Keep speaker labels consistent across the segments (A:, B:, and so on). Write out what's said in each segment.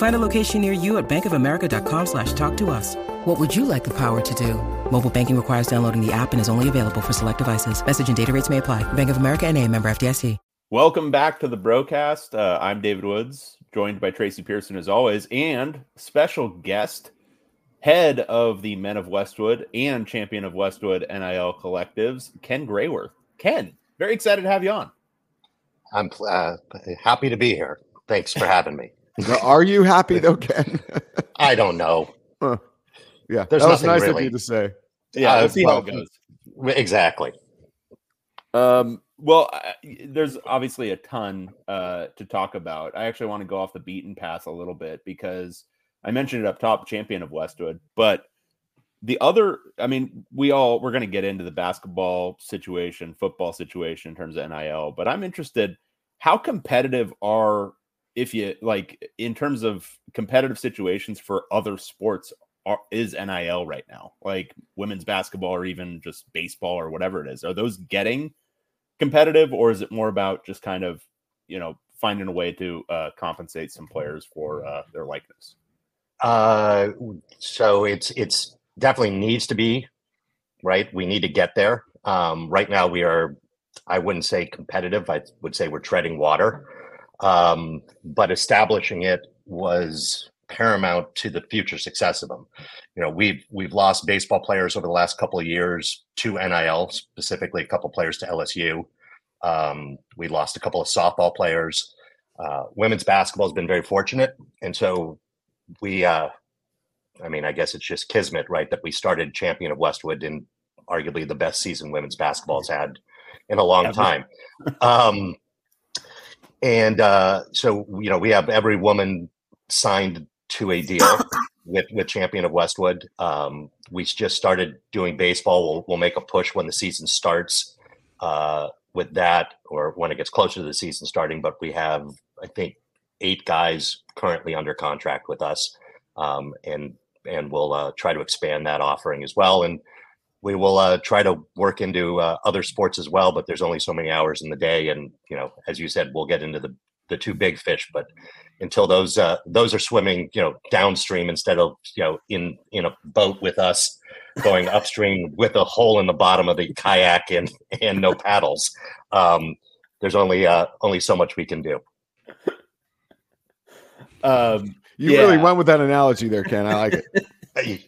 A: Find a location near you at bankofamerica.com slash talk to us. What would you like the power to do? Mobile banking requires downloading the app and is only available for select devices. Message and data rates may apply. Bank of America and a member FDIC.
B: Welcome back to the Brocast. Uh, I'm David Woods, joined by Tracy Pearson as always, and special guest, head of the Men of Westwood and champion of Westwood NIL collectives, Ken Graiwer. Ken, very excited to have you on.
C: I'm uh, happy to be here. Thanks for having me.
D: Are you happy though, Ken?
C: I don't know.
D: Huh. Yeah,
C: There's
D: that was
C: nothing
D: nice
C: really.
D: of you to say.
B: Yeah,
C: Uh,
B: let's see
C: well,
B: how it goes.
C: Exactly.
B: Um, well, I, there's obviously a ton uh, to talk about. I actually want to go off the beaten path a little bit because I mentioned it up top, champion of Westwood, but the other, I mean, we all we're going to get into the basketball situation, football situation in terms of NIL, but I'm interested. How competitive are if you like in terms of competitive situations for other sports are, is NIL right now? Like women's basketball or even just baseball or whatever it is. Are those getting competitive or is it more about just kind of, you know, finding a way to uh, compensate some players for uh, their likeness?
C: Uh, so it's it's definitely needs to be right. We need to get there. Um, right now, we are. I wouldn't say competitive. I would say we're treading water. Um, but establishing it was paramount to the future success of them. You know, we've we've lost baseball players over the last couple of years to NIL, specifically a couple players to LSU. Um, we lost a couple of softball players. Uh, women's basketball has been very fortunate, and so we. Uh, I mean, I guess it's just kismet, right? That we started champion of Westwood in arguably the best season women's basketball's had in a long
B: Ever.
C: time. Um, and uh, so, you know, we have every woman signed to a deal with with champion of Westwood. Um, we just started doing baseball. We'll, we'll make a push when the season starts uh, with that, or when it gets closer to the season starting. But we have, I think, eight guys currently under contract with us, um, and and we'll uh, try to expand that offering as well. And we will uh, try to work into uh, other sports as well. But there's only so many hours in the day, and you know, as you said, we'll get into the the two big fish. But until those uh, those are swimming, you know, downstream instead of you know in in a boat with us going upstream with a hole in the bottom of the kayak and and no paddles. Um, there's only uh, only so much we can do.
B: Um,
D: You
B: Yeah.
D: really went with that analogy there, Ken. I like it.
C: I,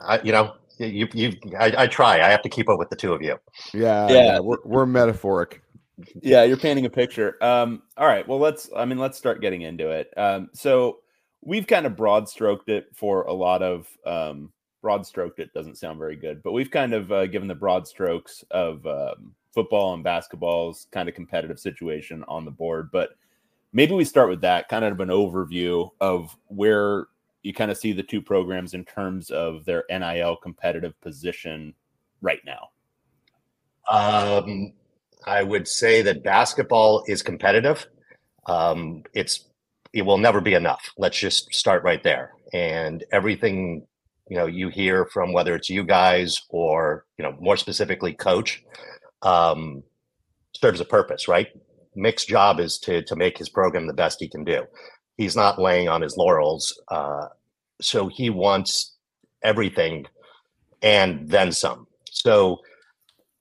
C: I, you know, you you I, I try. I have to keep up with the two of you.
D: Yeah,
B: Yeah.
D: yeah. We're, we're metaphoric.
B: yeah you're painting a picture um all right well let's i mean let's start getting into it um so we've kind of broad stroked it for a lot of um broad stroked it doesn't sound very good but we've kind of uh, given the broad strokes of um, football and basketball's kind of competitive situation on the board but maybe we start with that kind of an overview of where you kind of see the two programs in terms of their nil competitive position right now
C: Um, I would say that basketball is competitive. Um, it's it will never be enough. Let's just start right there. And everything you know you hear from whether it's you guys or you know more specifically coach um, serves a purpose, right? Mick's job is to to make his program the best he can do. He's not laying on his laurels, uh, so he wants everything and then some. So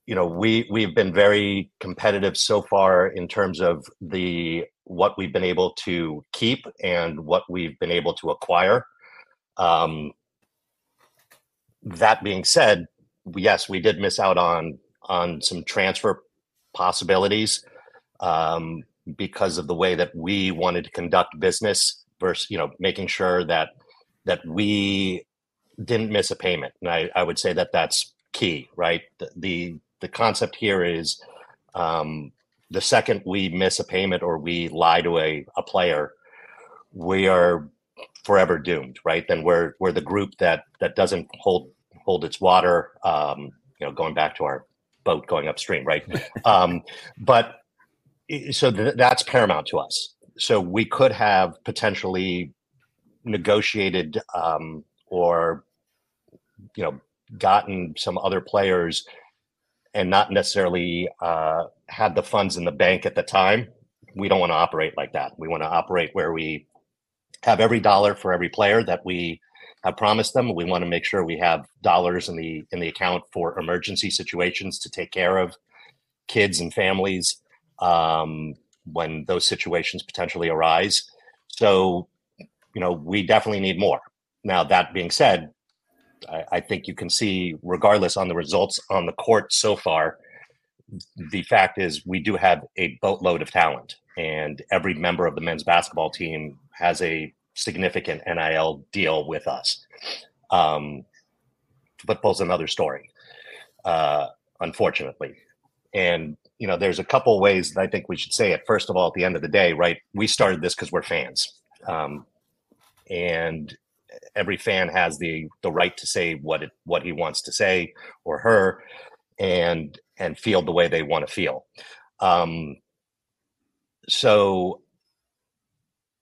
C: you know we we've been very competitive so far in terms of the what we've been able to keep and what we've been able to acquire um, that being said yes we did miss out on on some transfer possibilities um, because of the way that we wanted to conduct business versus you know making sure that that we didn't miss a payment. And i, I would say that that's key right? The the, the concept here is um, the second we miss a payment or we lie to a, a player we are forever doomed right? Then we're we're the group that that doesn't hold hold its water um, you know going back to our boat going upstream right? Um, but so th- that's paramount to us. So we could have potentially negotiated um, or you know gotten some other players and not necessarily uh, had the funds in the bank at the time. We don't want to operate like that. We want to operate where we have every dollar for every player that we have promised them. We want to make sure we have dollars in the in the account for emergency situations to take care of kids and families um, when those situations potentially arise. So, you know, we definitely need more. Now, that being said, I, I think you can see, regardless on the results on the court so far, the fact is we do have a boatload of talent, and every member of the men's basketball team has a significant NIL deal with us. Um, football's another story, uh, unfortunately. And you know, there's a couple ways that I think we should say it. First of all, at the end of the day, right? We started this because we're fans, um, and every fan has the the right to say what it what he wants to say or her, and and feel the way they want to feel. Um, so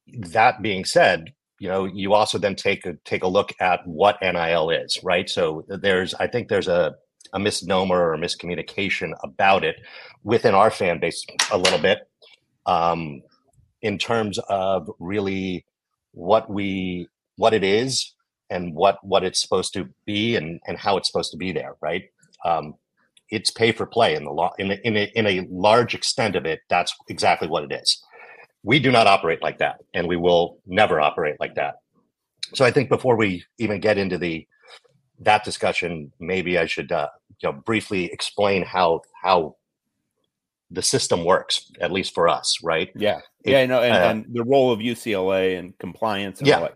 C: that being said, you know, you also then take a take a look at what NIL is, right? So there's, I think there's a a misnomer or a miscommunication about it within our fan base a little bit um, in terms of really what we what it is and what what it's supposed to be and and how it's supposed to be there right? Um, it's pay for play in the law in a, in a, in a large extent of it that's exactly what it is. We do not operate like that and we will never operate like that. So i think before we even get into the that discussion, maybe I should uh, you know briefly explain how how the system works, at least for us, right?
B: Yeah, it, yeah, no, and, uh, and, the role of UCLA and compliance. And yeah.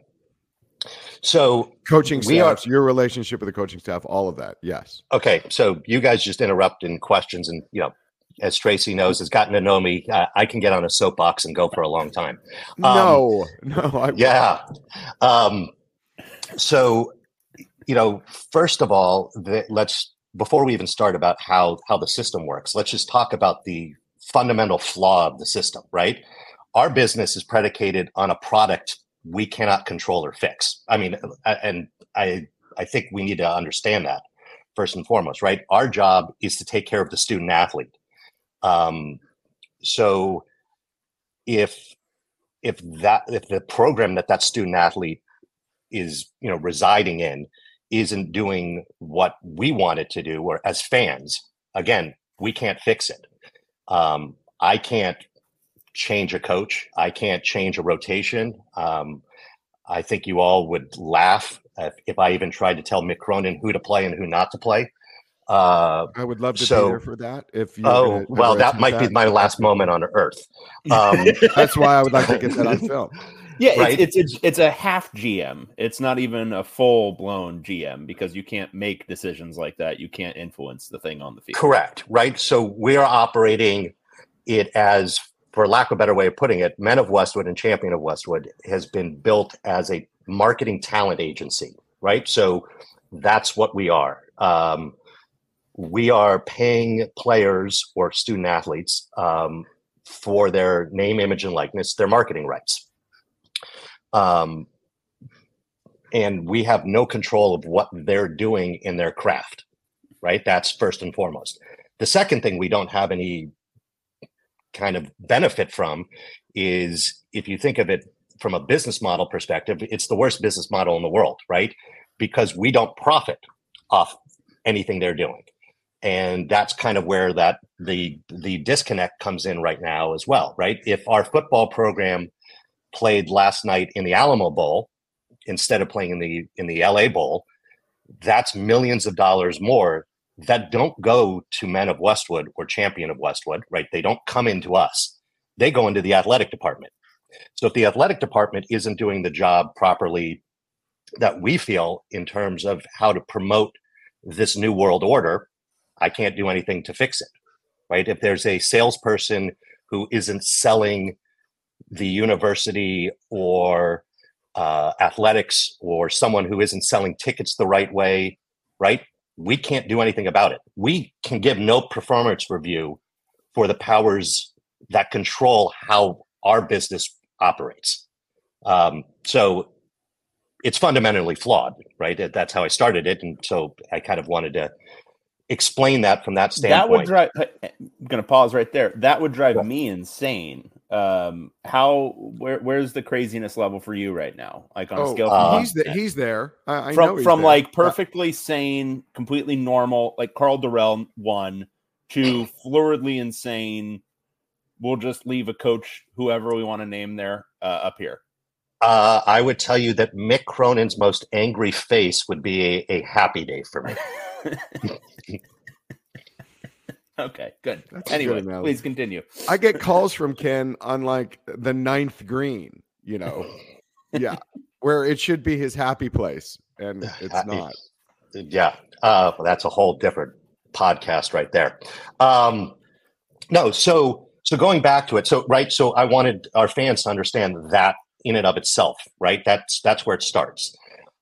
C: So
D: coaching staff, your relationship with the coaching staff, all of that. Yes.
C: Okay, so you guys just interrupt in questions, and you know, as Tracy knows, has gotten to know me, uh, I can get on a soapbox and go for a long time.
D: Um, no, no,
C: I, yeah. Um, so you know, first of all, the, let's before we even start about how how the system works, let's just talk about the fundamental flaw of the system, right? Our business is predicated on a product we cannot control or fix. I mean, and I I think we need to understand that first and foremost, right? Our job is to take care of the student athlete. Um, so if if that if the program that that student athlete is you know residing in isn't doing what we want it to do or as fans again we can't fix it um, i can't change a coach i can't change a rotation um, i think you all would laugh if, if, i even tried to tell mick cronin who to play and who not to play
D: uh, I would love to so, be there for that. If
C: you oh well, that might that. be my last moment on Earth. Um,
D: That's why I would like to get that on film.
B: Yeah, right? it's, it's, it's it's a half GM. It's not even a full blown GM because you can't make decisions like that. You can't influence the thing on the field.
C: Correct. Right. So we are operating it as, for lack of a better way of putting it, Men of Westwood and Champion of Westwood has been built as a marketing talent agency. Right. So that's what we are. Um, we are paying players or student athletes um, for their name, image, and likeness, their marketing rights um, and we have no control of what they're doing in their craft right? That's first and foremost. The second thing we don't have any kind of benefit from is if you think of it from a business model perspective it's the worst business model in the world right? Because we don't profit off anything they're doing. And that's kind of where that the the disconnect comes in right now as well right? If our football program played last night in the Alamo Bowl instead of playing in the in the LA Bowl, that's millions of dollars more that don't go to Men of Westwood or Champion of Westwood, right? They don't come into us. They go into the athletic department. So if the athletic department isn't doing the job properly that we feel in terms of how to promote this new world order, I can't do anything to fix it. Right? If there's a salesperson who isn't selling the university or uh, athletics or someone who isn't selling tickets the right way, right? We can't do anything about it. We can give no performance review for the powers that control how our business operates. Um, so it's fundamentally flawed, right? That's how I started it, and so I kind of wanted to explain that from that standpoint.
B: That would drive. I'm going to pause right there. That would drive yeah. me insane. Um, how where where's the craziness level for you right now? Like on oh, a scale,
D: uh, he's the, he's there. I,
B: I from from
D: there.
B: like perfectly sane, completely normal, like Karl Dorrell one to floridly insane. We'll just leave a coach, whoever we want to name there, uh, up here.
C: Uh, I would tell you that Mick Cronin's most angry face would be a, a happy day for me.
B: okay, good. That's anyway, good please continue.
D: I get calls from Ken on like the ninth green, you know, yeah, where it should be his happy place, and it's not.
C: Yeah, uh, well, that's a whole different podcast right there. Um, no, so so going back to it, so right, so I wanted our fans to understand that in and of itself, right? That's that's where it starts.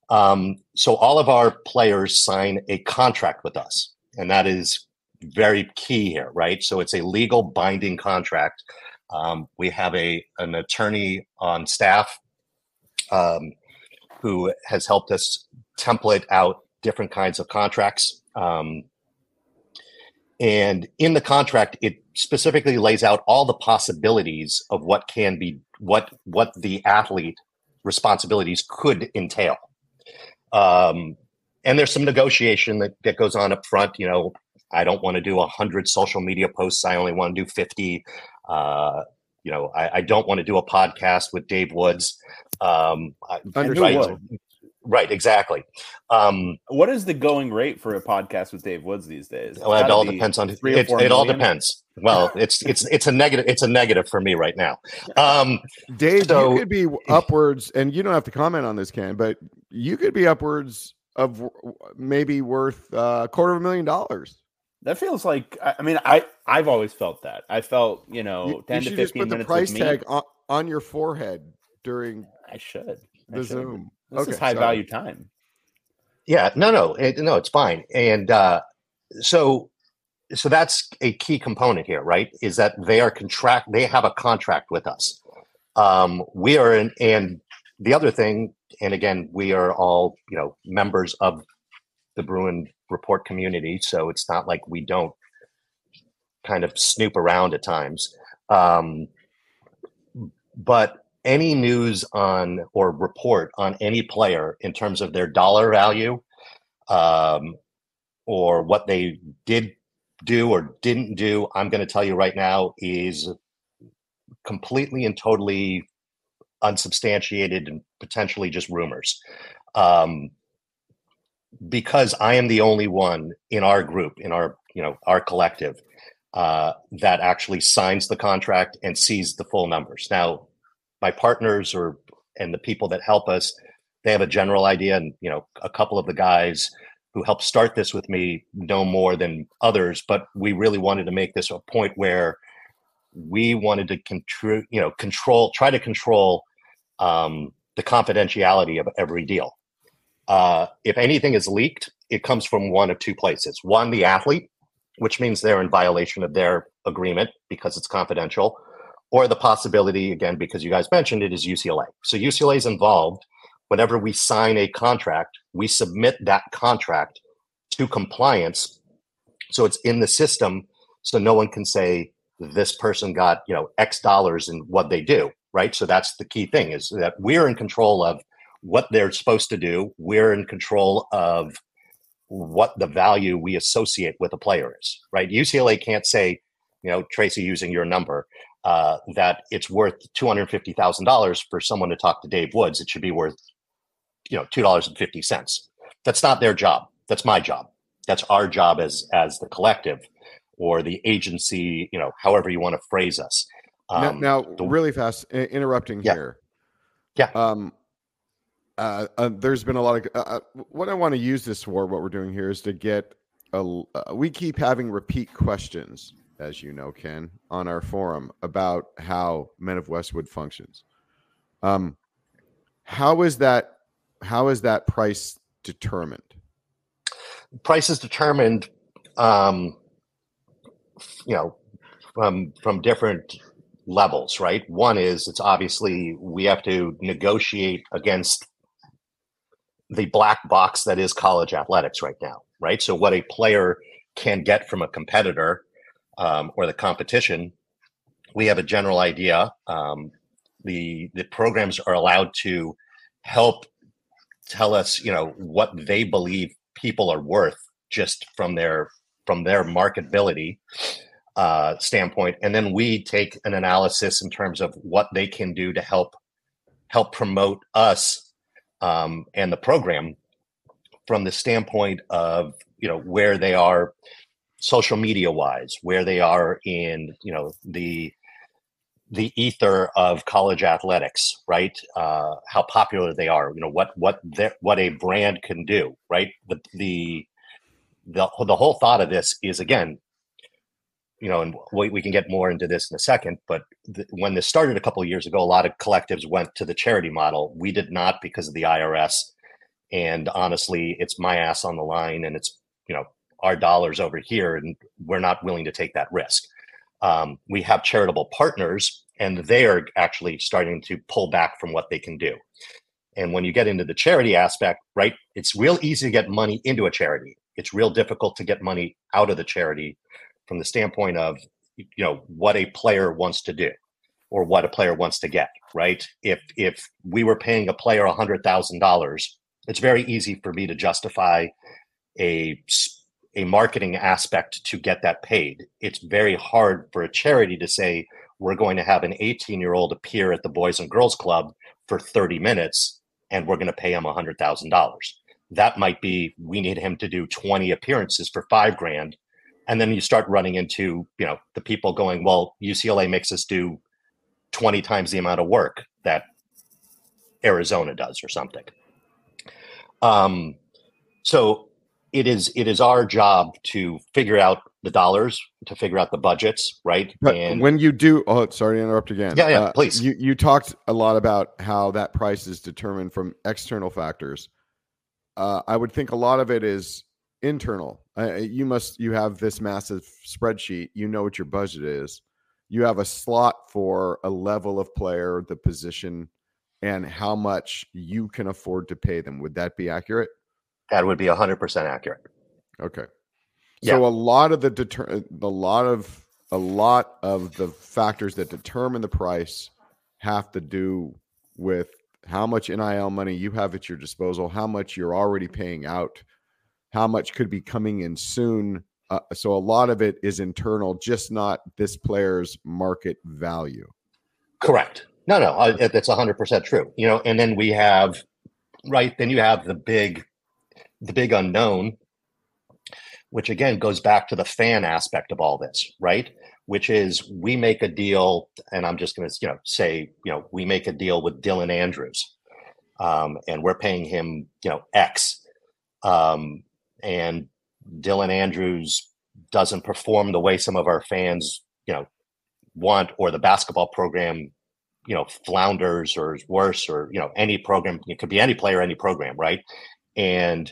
C: Um, so all of our players sign a contract with us, and that is very key here, right? So it's a legal binding contract. Um, we have a an attorney on staff um, who has helped us template out different kinds of contracts. Um, and in the contract, it specifically lays out all the possibilities of what can be what what the athlete responsibilities could entail. Um, and there's some negotiation that, that goes on up front. You know, I don't want to do a hundred social media posts. I only want to do 50. Uh, you know, I, I, don't want to do a podcast with Dave Woods. Um, right, right, exactly. Um,
B: what is the going rate for a podcast with Dave Woods these days?
C: Well, it all depends on it. It all depends. Well, it's it's it's a negative. It's a negative for me right now. Um,
D: Dave, so, you could be upwards, and you don't have to comment on this, Ken, but you could be upwards of maybe worth uh, a quarter of a million dollars.
B: That feels like I mean I I've always felt that I felt you know you, ten
D: you
B: to fifteen
D: just put
B: the
D: price tag on, on, your forehead during
B: I should
D: the should. Zoom.
B: This okay, is high sorry. value time.
C: Yeah, no, no, it, no, it's fine. And uh, so so that's a key component here, right? Is that they are contract they have a contract with us. Um, we are in, and the other thing, and again, we are all you know members of the Bruin report community, so it's not like we don't kind of snoop around at times. Um, but any news on or report on any player in terms of their dollar value um, or what they did do or didn't do, I'm going to tell you right now, is completely and totally unsubstantiated and potentially just rumors. Um, because I am the only one in our group, in our you know our collective, uh, that actually signs the contract and sees the full numbers. Now, my partners or and the people that help us, they have a general idea, and you know a couple of the guys who helped start this with me know more than others. But we really wanted to make this a point where we wanted to control, you know, control, try to control um, the confidentiality of every deal uh, if anything is leaked, it comes from one of two places. One, the athlete, which means they're in violation of their agreement because it's confidential, or the possibility, again, because you guys mentioned it, is UCLA. So UCLA is involved. Whenever we sign a contract, we submit that contract to compliance. So it's in the system. So no one can say this person got, you know, X dollars in what they do. Right. So that's the key thing is that we're in control of what they're supposed to do. We're in control of what the value we associate with a player is, right? UCLA can't say, you know, Tracy, using your number, uh, that it's worth two hundred fifty thousand dollars for someone to talk to Dave Woods. It should be worth, you know, two dollars and fifty cents. That's not their job. That's my job, that's our job as as the collective or the agency you know however you want to phrase us
D: um, now, now the, really fast interrupting
C: yeah.
D: here
C: yeah
D: um uh, uh, there's been a lot of uh, uh what I want to use this for. What we're doing here is to get a. Uh, we keep having repeat questions, as you know, Ken, on our forum about how Men of Westwood functions. Um, how is that? How is that price determined?
C: Price is determined, um, you know, from from different levels, right? One is it's obviously we have to negotiate against the black box that is college athletics right now, right? So what a player can get from a competitor um, or the competition, we have a general idea. Um, the the programs are allowed to help tell us, you know, what they believe people are worth just from their from their marketability uh, standpoint, and then we take an analysis in terms of what they can do to help help promote us um, and the program from the standpoint of you know where they are social media wise where they are in you know the the ether of college athletics right uh, how popular they are you know what what what a brand can do right the the the, the whole thought of this is again you know, and we, we can get more into this in a second. But when this started a couple of years ago, a lot of collectives went to the charity model. We did not because of the IRS. And honestly, it's my ass on the line, and it's you know our dollars over here, and we're not willing to take that risk. Um, we have charitable partners, and they are actually starting to pull back from what they can do. And when you get into the charity aspect, right, it's real easy to get money into a charity. It's real difficult to get money out of the charity from the standpoint of you know what a player wants to do or what a player wants to get right if if we were paying a player a hundred thousand dollars it's very easy for me to justify a a marketing aspect to get that paid. It's very hard for a charity to say we're going to have an 18 year old appear at the boys and girls club for 30 minutes and we're going to pay him a hundred thousand dollars. That might be we need him to do 20 appearances for five grand. And then you start running into you know the people going well ucla makes us do 20 times the amount of work that arizona does or something. Um, so it is it is our job to figure out the dollars to figure out the budgets right?
D: But and when you do oh sorry to interrupt again.
C: Yeah yeah uh, please.
D: you you talked a lot about how that price is determined from external factors. Uh, i would think a lot of it is internal. Uh, you must you have this massive spreadsheet. You know what your budget is. You have a slot for a level of player the position and how much you can afford to pay them. Would that be accurate
C: that would be 100% accurate
D: okay yeah. so a lot of the deter a lot of a lot of the factors that determine the price have to do with how much nil money you have at your disposal how much you're already paying out how much could be coming in soon. Uh, so a lot of it is internal, just not this player's market value.
C: Correct. No, no, uh, that's hundred percent true. You know, and then we have, right? Then you have the big, the big unknown, which again goes back to the fan aspect of all this, right? Which is we make a deal, and I'm just going to, you know, say, you know, we make a deal with Dylan Andrews, um, and we're paying him, you know, X. Um, and Dylan Andrews doesn't perform the way some of our fans, you know, want, or the basketball program, you know, flounders or is worse, or you know, any program. It could be any player, any program, right? And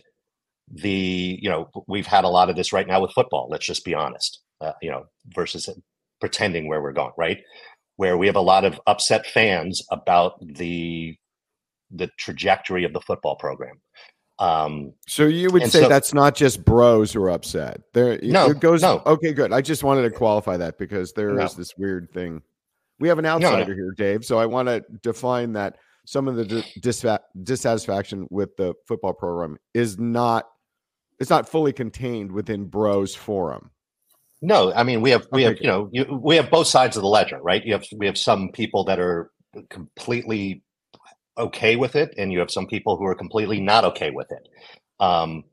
C: the, you know, we've had a lot of this right now with football. Let's just be honest, uh, you know, versus pretending where we're going, right? Where we have a lot of upset fans about the the trajectory of the football program.
D: Um, so you would say so, that's not just bros who are upset. There,
C: no,
D: it goes.
C: No.
D: Okay, good. I just wanted to qualify that because there no. is this weird thing. We have an outsider no, here, Dave. So I want to define that some of the dis- dissatisfaction with the football program is not. It's not fully contained within Bros Forum.
C: No, I mean we have we okay, have good. you know you, we have both sides of the ledger, right? You have we have some people that are completely okay with it, and you have some people who are completely not okay with it. Um,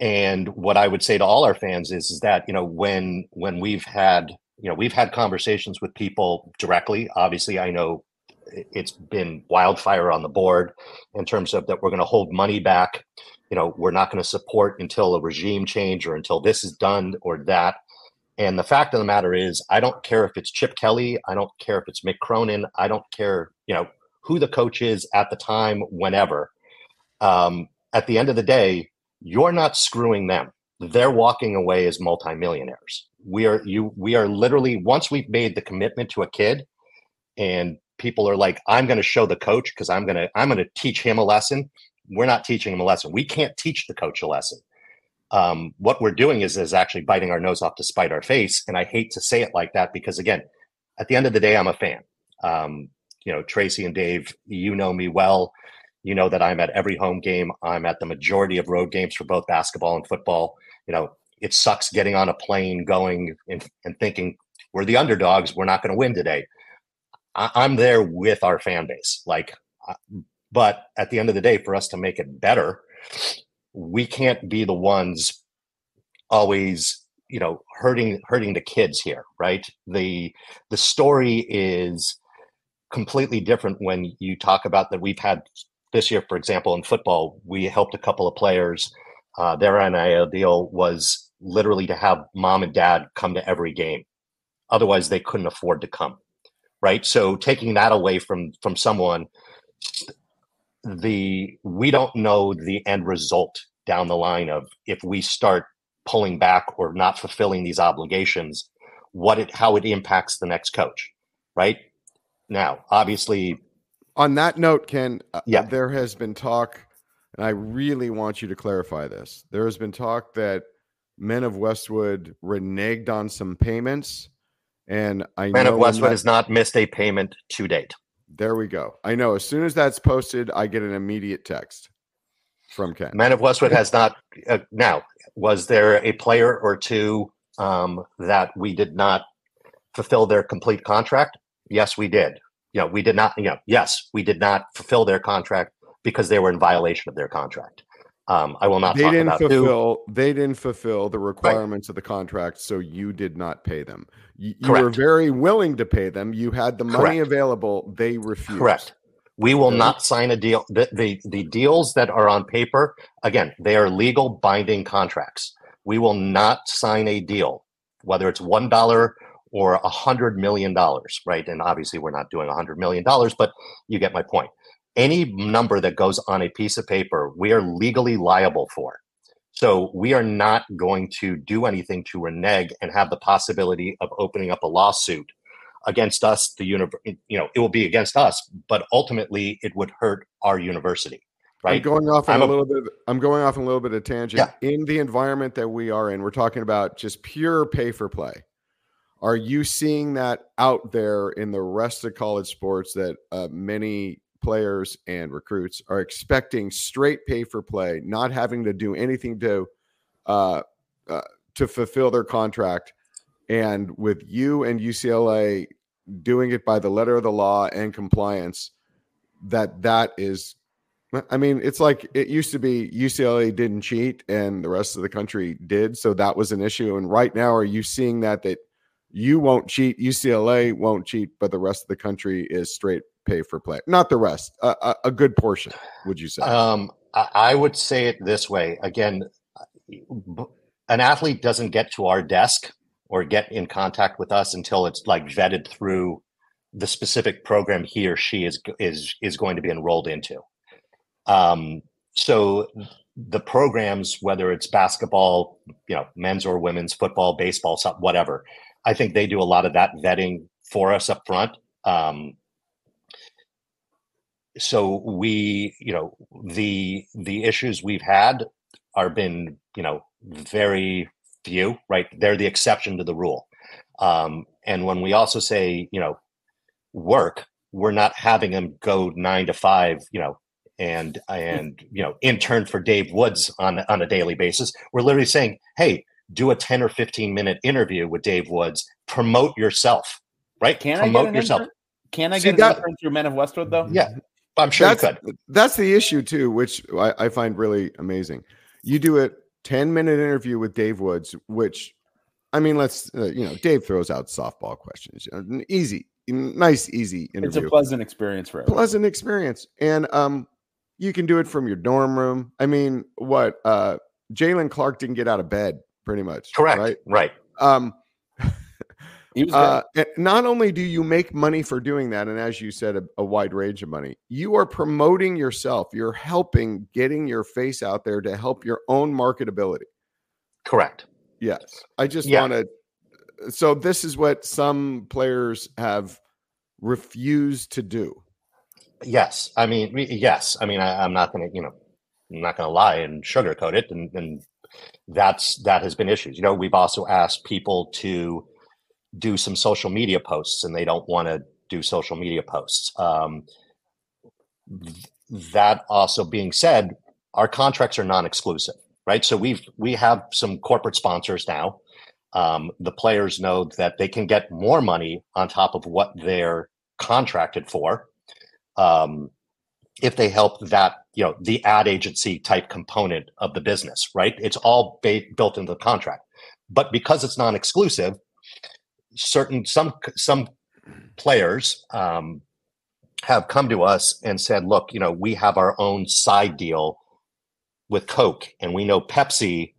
C: And what I would say to all our fans is, is that you know when when we've had you know we've had conversations with people directly. Obviously, I know it's been wildfire on the board in terms of that we're going to hold money back. You know, we're not going to support until a regime change or until this is done or that. And the fact of the matter is, I don't care if it's Chip Kelly. I don't care if it's Mick Cronin. I don't care, you know, who the coach is at the time, whenever. Um, at the end of the day, you're not screwing them. They're walking away as multimillionaires. We are you. We are literally once we've made the commitment to a kid, and people are like, "I'm going to show the coach because I'm going to I'm going to teach him a lesson." We're not teaching him a lesson. We can't teach the coach a lesson um, what we're doing is is actually biting our nose off to spite our face. And I hate to say it like that because again, at the end of the day, I'm a fan. Um, you know, Tracy and Dave, you know me well. You know that I'm at every home game. I'm at the majority of road games for both basketball and football. You know, it sucks getting on a plane, going and, and thinking we're the underdogs. We're not going to win today. I, I'm there with our fan base. Like, but at the end of the day, for us to make it better, we can't be the ones always you know hurting hurting the kids here right? The the story is completely different when you talk about that we've had this year for example in football we helped a couple of players. Uh, their nil deal was literally to have mom and dad come to every game. Otherwise they couldn't afford to come right? So taking that away from from someone the we don't know the end result down the line of if we start pulling back or not fulfilling these obligations what it how it impacts the next coach right? Now obviously
D: on that note ken
C: uh, yeah.
D: there has been talk and i really want you to clarify this. There has been talk that men of westwood reneged on some payments and i
C: men of westwood that, has not missed a payment to date
D: there we go. I know as soon as that's posted, I get an immediate text from Ken.
C: Man of Westwood has not. Uh, now, was there a player or two um, that we did not fulfill their complete contract? Yes, we did. Know, we did not. Know, yes, we did not fulfill their contract because they were in violation of their contract. Um, I will not.
D: They didn't fulfill. Who. They didn't fulfill the requirements right. of the contract, so you did not pay them. You, you were very willing to pay them. You had the money Correct. available. They refused.
C: Correct. We will not sign a deal. The, the the deals that are on paper, again, they are legal binding contracts. We will not sign a deal, whether it's one dollar or a hundred million dollars, right? And obviously, we're not doing a hundred million dollars, but you get my point any number that goes on a piece of paper, we are legally liable for. So we are not going to do anything to renege and have the possibility of opening up a lawsuit against us. The universe, you know, it will be against us, but ultimately it would hurt our university. Right.
D: I'm going off on a, a little bit. I'm going off on a little bit of tangent. Yeah. In the environment that we are in, we're talking about just pure pay for play. Are you seeing that out there in the rest of college sports that uh, many players and recruits are expecting straight pay for play, not having to do anything to uh, uh, to fulfill their contract. And with you and UCLA doing it by the letter of the law and compliance, that that is, I mean, it's like it used to be UCLA didn't cheat and the rest of the country did, so that was an issue. And right now, are you seeing that that you won't cheat, UCLA won't cheat, but the rest of the country is straight pay for play? Not the rest, a, a, a good portion, would you say?
C: Um, I would say it this way. Again, an athlete doesn't get to our desk or get in contact with us until it's like vetted through the specific program he or she is is is going to be enrolled into. Um, so the programs, whether it's basketball, you know, men's or women's football, baseball, whatever, I think they do a lot of that vetting for us up front. Um, so we you know the the issues we've had are been you know very few right? They're the exception to the rule. Um, and when we also say you know work we're not having them go nine to five you know and and you know intern for dave woods on on a daily basis. We're literally saying hey do a 10 or 15 minute interview with dave woods promote yourself right
B: can
C: promote
B: I yourself intern? can i See, get that, an intern through men of westwood though
C: yeah I'm sure
D: that's, That's the issue too, which I, I find really amazing. You do a 10 minute interview with Dave Woods, which I mean, let's, uh, you know, Dave throws out softball questions, you easy, nice, easy interview.
B: It's a pleasant experience for
D: everyone. Pleasant experience. And um, you can do it from your dorm room. I mean, what? Uh, Jaylen Clark didn't get out of bed pretty much.
C: Correct.
D: Right.
C: Right.
D: Um, uh, not only do you make money for doing that, and as you said, a, a, wide range of money, you are promoting yourself. You're helping getting your face out there to help your own marketability.
C: Correct.
D: Yes. I just yeah. want to. So, this is what some players have refused to do.
C: Yes. I mean, yes. I mean, I, am not going to, you know, I'm not going to lie and sugarcoat it. And, and that's, that has been issues. You know, we've also asked people to, do some social media posts and they don't want to do social media posts. Um, that also being said, our contracts are non-exclusive, right? So we've we have some corporate sponsors now. Um, the players know that they can get more money on top of what they're contracted for um, if they help that you know the ad agency type component of the business, right? It's all ba- built into the contract, but because it's non-exclusive, certain some some players um, have come to us and said, "Look, you know, we have our own side deal with Coke, and we know Pepsi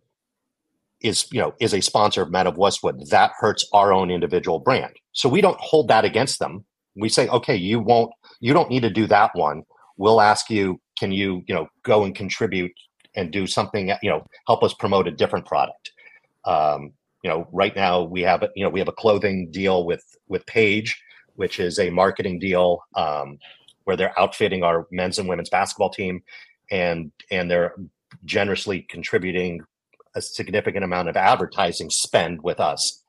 C: is you know is a sponsor of Men of Westwood. That hurts our own individual brand. So we don't hold that against them. We say, okay, you won't, you don't need to do that one. We'll ask you, can you you know go and contribute and do something you know help us promote a different product." Um, you know, right now we have you know we have a clothing deal with with Paige, which is a marketing deal um, where they're outfitting our men's and women's basketball team, and and they're generously contributing a significant amount of advertising spend with us.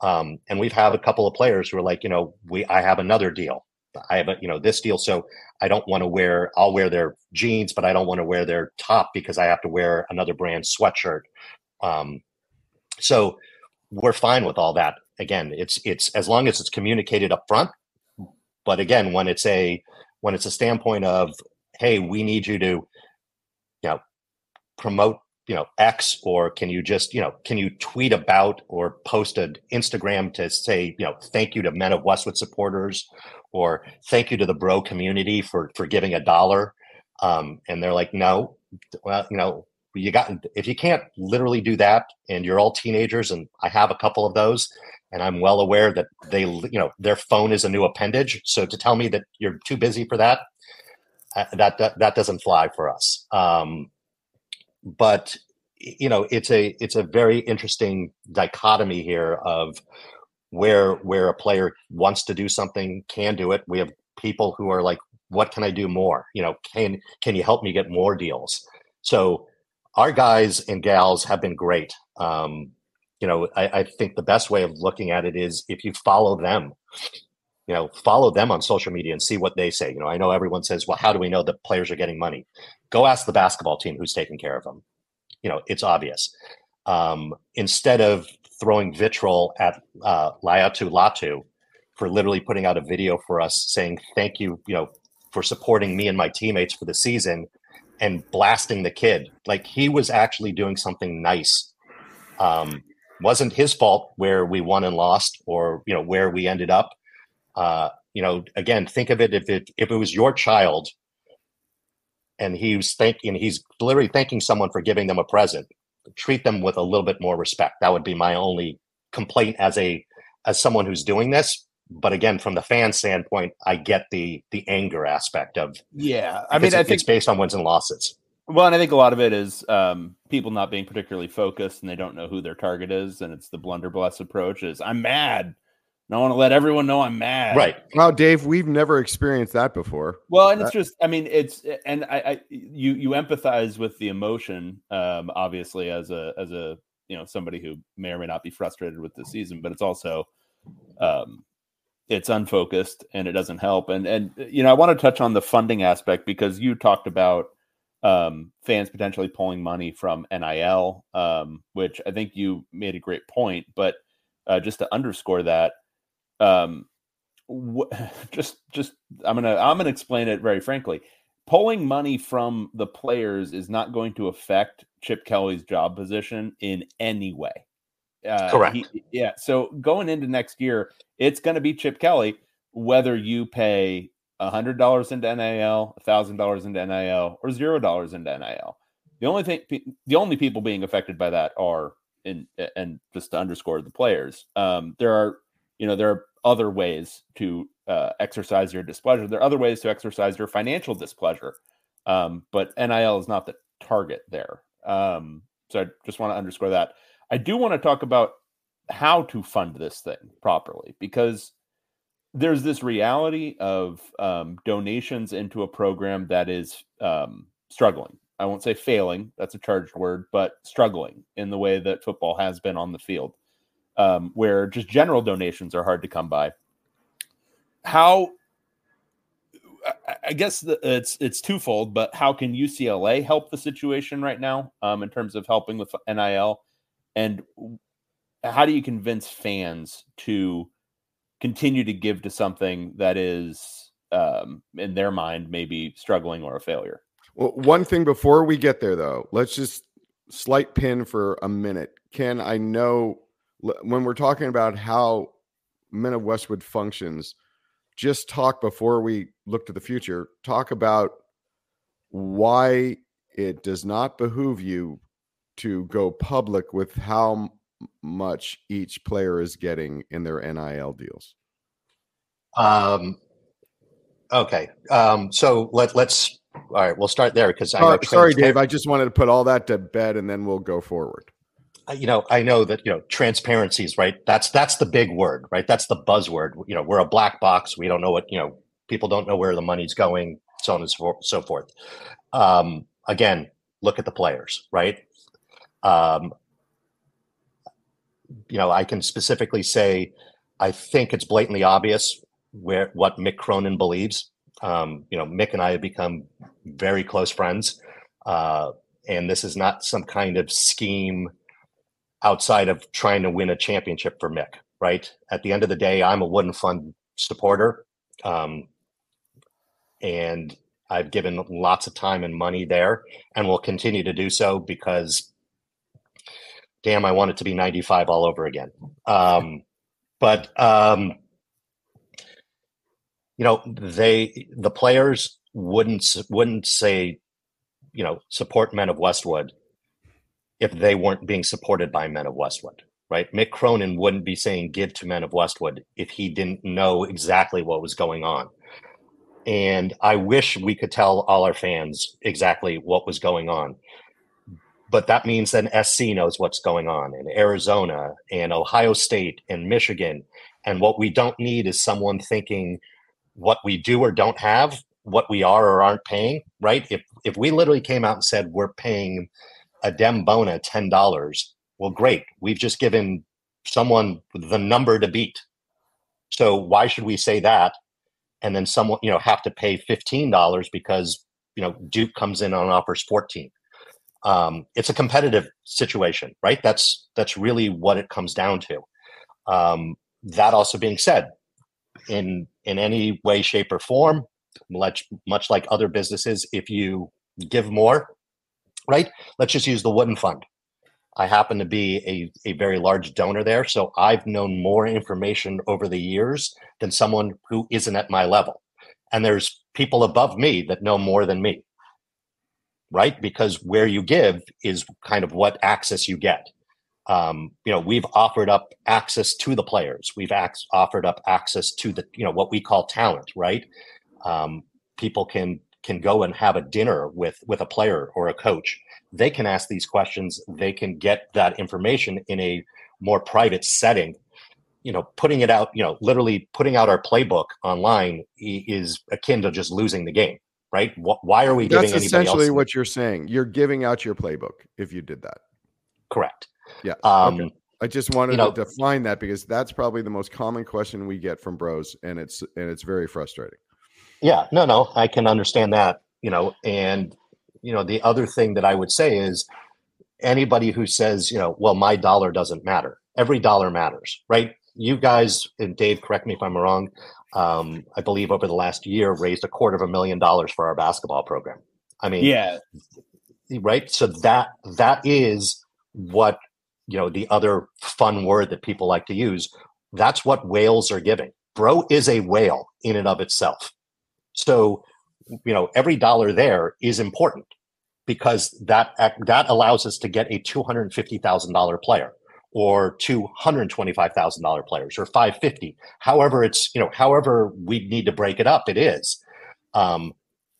C: Um, and we've had a couple of players who are like, you know, we I have another deal. I have a you know this deal, so I don't want to wear. I'll wear their jeans, but I don't want to wear their top because I have to wear another brand sweatshirt. Um, so we're fine with all that. Again, it's it's as long as it's communicated up front. But again, when it's a when it's a standpoint of, hey, we need you to, you know, promote, you know, X, or can you just, you know, can you tweet about or post an Instagram to say, you know, thank you to Men of Westwood supporters, or thank you to the bro community for for giving a dollar. Um, and they're like, no, well, you know, you got if you can't literally do that and you're all teenagers and i have a couple of those and i'm well aware that they you know their phone is a new appendage so to tell me that you're too busy for that uh, that that, that doesn't fly for us um, but you know it's a it's a very interesting dichotomy here of where where a player wants to do something can do it we have people who are like what can i do more you know can can you help me get more deals so our guys and gals have been great. Um, you know, I, I, think the best way of looking at it is if you follow them, you know, follow them on social media and see what they say. You know, I know everyone says, well, how do we know that players are getting money? Go ask the basketball team who's taking care of them. You know, it's obvious. Um, instead of throwing vitriol at uh, Laiatu Latu for literally putting out a video for us saying, thank you, you know, for supporting me and my teammates for the season and blasting the kid. Like he was actually doing something nice. Um, wasn't his fault where we won and lost, or you know where we ended up. Uh, you know, again, think of it if it if it was your child, and he was thanking, he's literally thanking someone for giving them a present. Treat them with a little bit more respect. That would be my only complaint as a as someone who's doing this but again, from the fan standpoint, I get the the anger aspect of
B: yeah. I mean, I think
C: it's based on wins and losses.
B: Well, and I think a lot of it is um, people not being particularly focused and they don't know who their target is, and it's the blunderbuss approach. Is I'm mad. And I want to let everyone know I'm mad.
C: Right.
D: Well, Dave, we've never experienced that before.
B: Well, and it's just, I mean, it's, and I, I you, you empathize with the emotion, um, obviously, as a, as a, you know, somebody who may or may not be frustrated with the season, but it's also, um, it's unfocused and it doesn't help. And and you know, I want to touch on the funding aspect because you talked about um, fans potentially pulling money from NIL, um, which I think you made a great point. But uh, just to underscore that, um, wh- just just I'm gonna I'm gonna explain it very frankly. Pulling money from the players is not going to affect Chip Kelly's job position in any way.
C: Uh, Correct.
B: He, yeah. So going into next year, it's going to be Chip Kelly, whether you pay hundred dollars into NIL, thousand dollars into NIL, or zero dollars into NIL. The only thing, the only people being affected by that are, in and just to underscore the players, um, there are, you know, there are other ways to uh, exercise your displeasure. There are other ways to exercise your financial displeasure, um, but NIL is not the target there. Um, so I just want to underscore that. I do want to talk about how to fund this thing properly because there's this reality of um, donations into a program that is um, struggling. I won't say failing, that's a charged word, but struggling in the way that football has been on the field, um, where just general donations are hard to come by. How, I guess the, it's it's twofold, but how can UCLA help the situation right now um, in terms of helping with NIL, and how do you convince fans to continue to give to something that is um, in their mind maybe struggling or a failure.
D: Well, one thing before we get there though, let's just slight pin for a minute. Ken, I know when we're talking about how Men of Westwood functions, just talk before we look to the future, talk about why it does not behoove you to go public with how much each player is getting in their NIL deals?
C: Um, okay. Um, so let let's all right. We'll start there because I
D: uh, sorry, Dave. I just wanted to put all that to bed, and then we'll go forward.
C: You know, I know that you know transparency is right. That's that's the big word, right? That's the buzzword. You know, we're a black box. We don't know what you know. People don't know where the money's going, so on and so forth. Um, again, look at the players, right? Um, you know, I can specifically say I think it's blatantly obvious where what Mick Cronin believes. Um, you know, Mick and I have become very close friends, uh, and this is not some kind of scheme outside of trying to win a championship for Mick. Right at the end of the day, I'm a Wooden Fund supporter, um, and I've given lots of time and money there, and will continue to do so because damn, I want it to be 95 all over again. Um, but um, you know, they the players wouldn't wouldn't say, you know, support Men of Westwood if they weren't being supported by Men of Westwood, right? Mick Cronin wouldn't be saying give to Men of Westwood if he didn't know exactly what was going on. And I wish we could tell all our fans exactly what was going on but that means then SC knows what's going on in Arizona and Ohio State and Michigan. And what we don't need is someone thinking what we do or don't have, what we are or aren't paying, right? If if we literally came out and said we're paying Adem Bona ten dollars, well, great. We've just given someone the number to beat. So why should we say that? And then someone, you know, have to pay fifteen dollars because you know Duke comes in on offers fourteen um, it's a competitive situation, right? That's that's really what it comes down to. Um, that also being said, in in any way, shape, or form, much much like other businesses, if you give more, right? Let's just use the Wooden Fund. I happen to be a, a very large donor there, so I've known more information over the years than someone who isn't at my level. And there's people above me that know more than me right? Because where you give is kind of what access you get. Um, you know, we've offered up access to the players. We've ac- offered up access to the, you know, what we call talent, right? Um, people can can go and have a dinner with with a player or a coach. They can ask these questions. They can get that information in a more private setting. You know, putting it out, you know, literally putting out our playbook online is akin to just losing the game right? Why are we giving?
D: That's essentially what you're saying. You're giving out your playbook if you did that.
C: Correct.
D: Yeah. Um, okay. I just wanted you know, to define that because that's probably the most common question we get from bros, and it's and it's very frustrating.
C: Yeah. No. No. I can understand that. You know, and you know the other thing that I would say is anybody who says you know well my dollar doesn't matter every dollar matters right you guys and dave correct me if i'm wrong um, I believe over the last year raised a quarter of a million dollars for our basketball program. I mean,
B: yeah,
C: right? So that that is what you know the other fun word that people like to use. That's what whales are giving. Bro is a whale in and of itself. So you know every dollar there is important because that that allows us to get a two hundred fifty thousand dollar player or two hundred twenty five thousand dollar players or five fifty. However, it's you know however we need to break it up. It is um,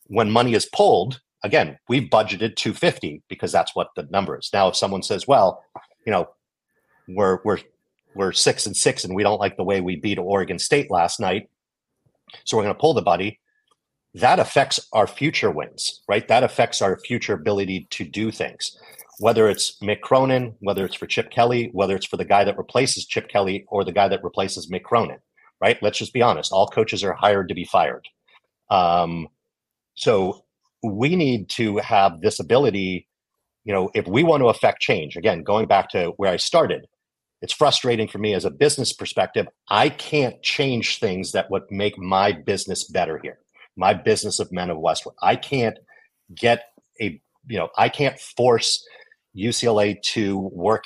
C: when money is pulled again, we've budgeted 250 because that's what the number is. Now, if someone says, well, you know, we're we're we're six and six and we don't like the way we beat Oregon State last night, so we're going to pull the buddy. That affects our future wins, right? That affects our future ability to do things. Whether it's Mick Cronin, whether it's for Chip Kelly, whether it's for the guy that replaces Chip Kelly or the guy that replaces Mick Cronin, right? Let's just be honest. All coaches are hired to be fired. Um, so we need to have this ability you know if we want to affect change again going back to where i started it's frustrating for me as a business perspective i can't change things that would make my business better here my business of men of westwood i can't get a you know i can't force ucla to work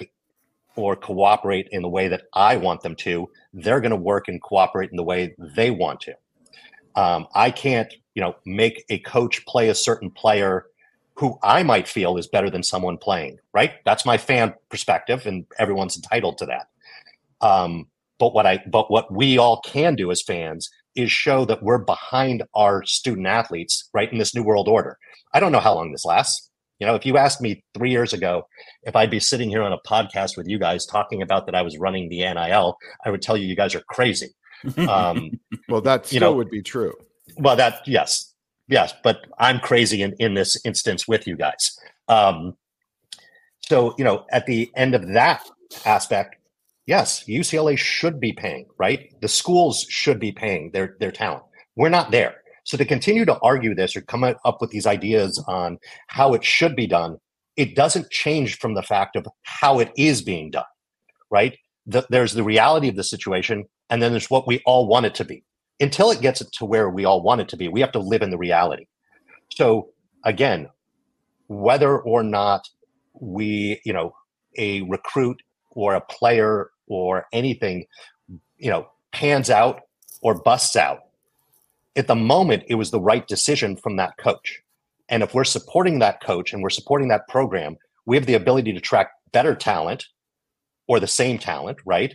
C: or cooperate in the way that i want them to they're going to work and cooperate in the way they want to um, I can't, you know, make a coach play a certain player who I might feel is better than someone playing. Right? That's my fan perspective, and everyone's entitled to that. Um, but what I, but what we all can do as fans is show that we're behind our student athletes, right, in this new world order. I don't know how long this lasts. You know, if you asked me three years ago if I'd be sitting here on a podcast with you guys talking about that I was running the NIL, I would tell you you guys are crazy.
D: Um, well, that still you know, would be true.
C: Well, that yes, yes, but I'm crazy in in this instance with you guys. Um, so you know, at the end of that aspect, yes, UCLA should be paying, right? The schools should be paying their their talent. We're not there. So to continue to argue this or come up with these ideas on how it should be done, it doesn't change from the fact of how it is being done, right? The, there's the reality of the situation, and then there's what we all want it to be. Until it gets it to where we all want it to be, we have to live in the reality. So again, whether or not we, you know, a recruit or a player or anything, you know, pans out or busts out, at the moment it was the right decision from that coach. And if we're supporting that coach and we're supporting that program, we have the ability to track better talent or the same talent, right?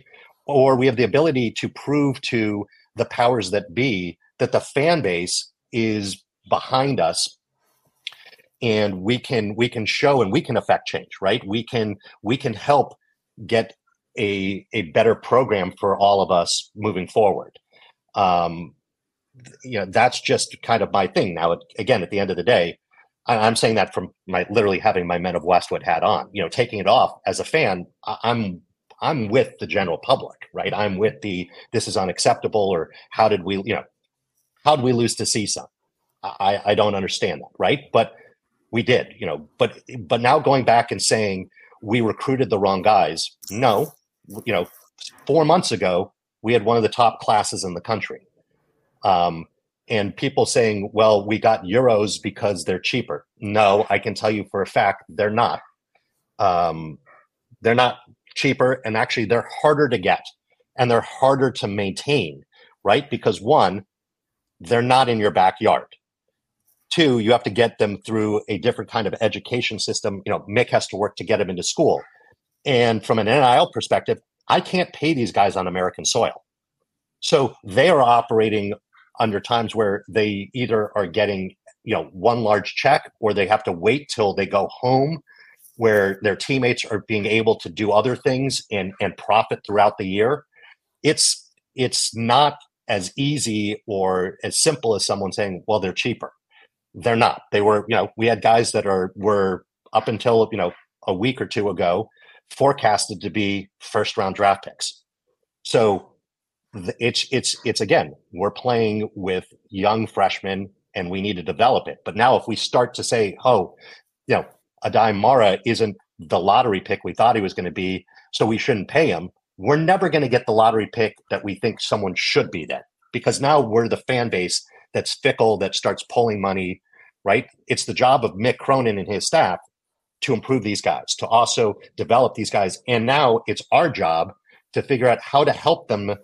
C: or we have the ability to prove to the powers that be that the fan base is behind us and we can we can show and we can affect change right we can we can help get a a better program for all of us moving forward um you know that's just kind of my thing now again at the end of the day i'm saying that from my literally having my men of westwood hat on you know taking it off as a fan i'm I'm with the general public, right? I'm with the this is unacceptable or how did we, you know, how did we lose to CSUN? I, I don't understand that, right? But we did, you know, but but now going back and saying we recruited the wrong guys, no, you know, four months ago we had one of the top classes in the country. Um, and people saying, well, we got euros because they're cheaper. No, I can tell you for a fact they're not. Um, they're not cheaper, and actually they're harder to get and they're harder to maintain, right? Because one, they're not in your backyard. Two, you have to get them through a different kind of education system. You know, Mick has to work to get them into school. And from an NIL perspective, I can't pay these guys on American soil. So they are operating under times where they either are getting, you know, one large check or they have to wait till they go home where their teammates are being able to do other things and and profit throughout the year it's it's not as easy or as simple as someone saying well they're cheaper they're not they were you know we had guys that are were up until you know a week or two ago forecasted to be first round draft picks so it's it's it's again we're playing with young freshmen and we need to develop it but now if we start to say oh you know Aday Mara isn't the lottery pick we thought he was going to be, so we shouldn't pay him. We're never going to get the lottery pick that we think someone should be then, because now we're the fan base that's fickle that starts pulling money. Right? It's the job of Mick Cronin and his staff to improve these guys, to also develop these guys. And now it's our job to figure out how to help them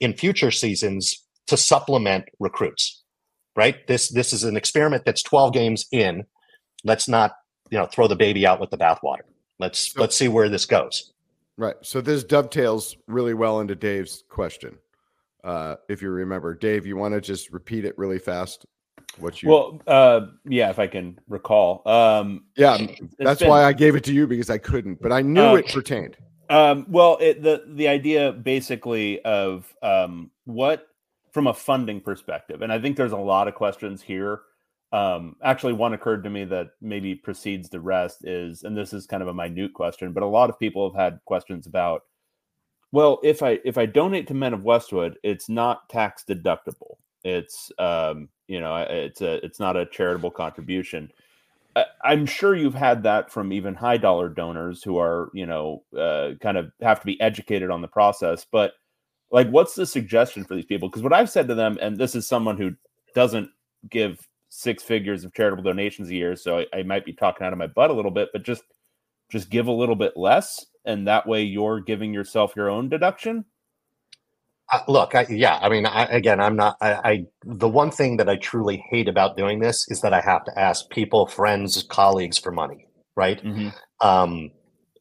C: in future seasons to supplement recruits. Right? This this is an experiment that's 12 games in. Let's not, you know, throw the baby out with the bathwater. Let's so, let's see where this goes.
D: Right. So this dovetails really well into Dave's question. Uh, if you remember, Dave, you want to just repeat it really fast? What you?
B: Well, uh, yeah, if I can recall. Um,
D: yeah, that's been, why I gave it to you because I couldn't, but I knew uh, it pertained.
B: Um, well, it, the the idea basically of um, what from a funding perspective, and I think there's a lot of questions here. Um, actually, one occurred to me that maybe precedes the rest is, and this is kind of a minute question, but a lot of people have had questions about well, if I if I donate to Men of Westwood, it's not tax deductible. It's um, you know, it's a it's not a charitable contribution. I, I'm sure you've had that from even high dollar donors who are you know uh, kind of have to be educated on the process. But like, what's the suggestion for these people? Because what I've said to them, and this is someone who doesn't give six figures of charitable donations a year, so I, I might be talking out of my butt a little bit, but just just give a little bit less and that way you're giving yourself your own deduction?
C: Uh, look I, yeah i mean I, again i'm not I, I, the one thing that i truly hate about doing this is that i have to ask people friends colleagues for money right? Mm-hmm. um,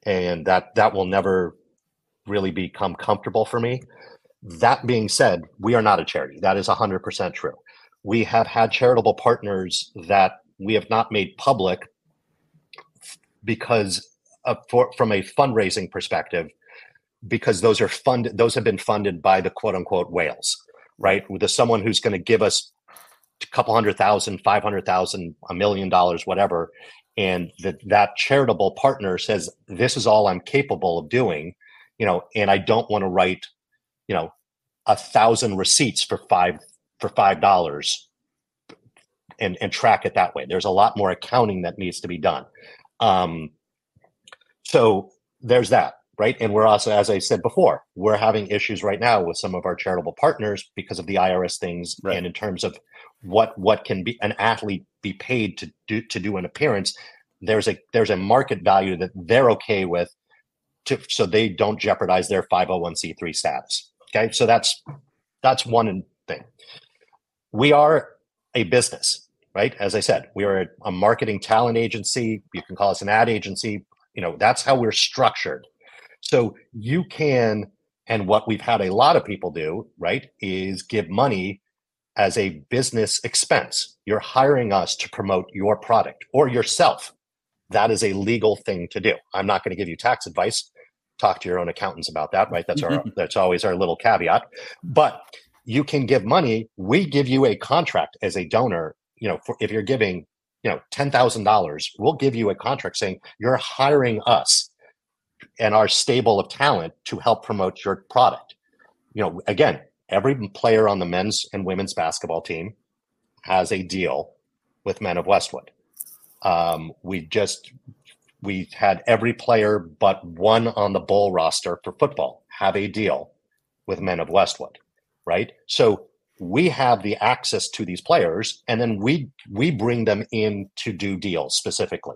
C: and that that will never really become comfortable for me. That being said we are not a charity. That is 100% true. We have had charitable partners that we have not made public because for, from a fundraising perspective because those are funded those have been funded by the quote unquote whales right? With someone who's going to give us a couple hundred thousand five hundred thousand a million dollars whatever and that that charitable partner says this is all i'm capable of doing you know and i don't want to write you know a thousand receipts for five for five dollars and and track it that way. There's a lot more accounting that needs to be done. Um so there's that, right? And we're also, as I said before, we're having issues right now with some of our charitable partners because of the IRS things, right. and in terms of what what can be an athlete be paid to do to do an appearance. There's a there's a market value that they're okay with, to so they don't jeopardize their 501c3 status. Okay, so that's that's one thing. We are a business, right? As I said, we are a, a marketing talent agency. You can call us an ad agency you know that's how we're structured. So you can and what we've had a lot of people do right is give money as a business expense. You're hiring us to promote your product or yourself. That is a legal thing to do. I'm not going to give you tax advice. Talk to your own accountants about that right? That's our that's always our little caveat. But you can give money. We give you a contract as a donor you know for, if you're giving you know $10,000, we'll give you a contract saying you're hiring us and our stable of talent to help promote your product. You know, again, every player on the men's and women's basketball team has a deal with Men of Westwood. Um, we just we had every player but one on the bowl roster for football have a deal with Men of Westwood, right? So we have the access to these players and then we we bring them in to do deals specifically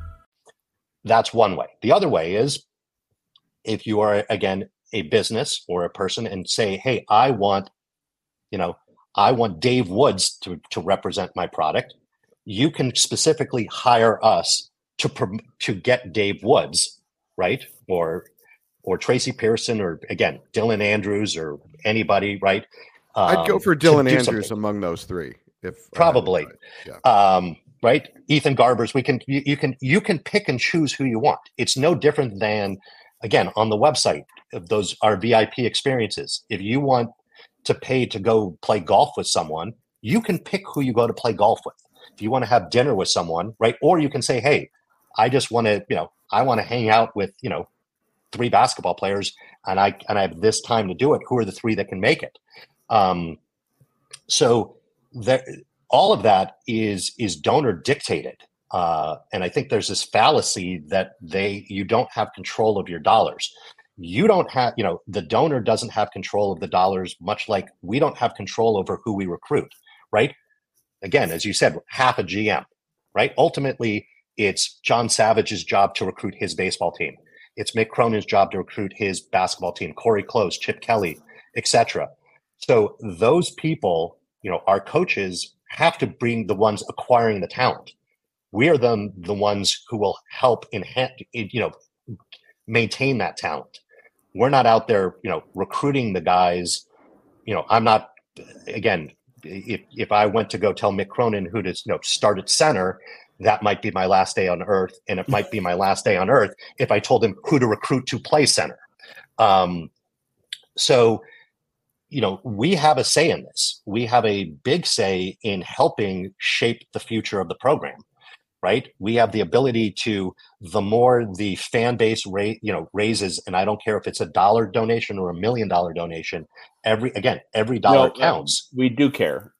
C: That's one way. The other way is if you are, again, a business or a person and say, hey, I want, you know, I want Dave Woods to, to represent my product. You can specifically hire us to to get Dave Woods, right, or or Tracy Pierson, or again Dylan Andrews, or anybody, right?
D: Um, I'd go um, for Dylan Andrews something. among those three, if
C: probably, yeah. um, right? Ethan Garbers. We can you, you can you can pick and choose who you want. It's no different than again on the website of those are VIP experiences. If you want to pay to go play golf with someone, you can pick who you go to play golf with. If you want to have dinner with someone, right? Or you can say, hey, I just want to, you know, I want to hang out with, you know, three basketball players and I and I have this time to do it. Who are the three that can make it? Um, so there all of that is is donor dictated. Uh, and I think there's this fallacy that they you don't have control of your dollars. You don't have you know the donor doesn't have control of the dollars much like we don't have control over who we recruit right? Again as you said half a gm right? Ultimately it's john savage's job to recruit his baseball team. It's mick cronin's job to recruit his basketball team cori close chip kelly etc so those people you know our coaches have to bring the ones acquiring the talent we are them the ones who will help enhance you know maintain that talent. We're not out there, you know, recruiting the guys. You know, I'm not. Again, if if I went to go tell Mick Cronin who to you know start at center, that might be my last day on earth, and it might be my last day on earth if I told him who to recruit to play center. Um, so, you know, we have a say in this. We have a big say in helping shape the future of the program right? We have the ability to the more the fan base rate, you know, raises, and I don't care if it's a dollar donation or a million dollar donation. Every again, every dollar no, counts.
B: We do care.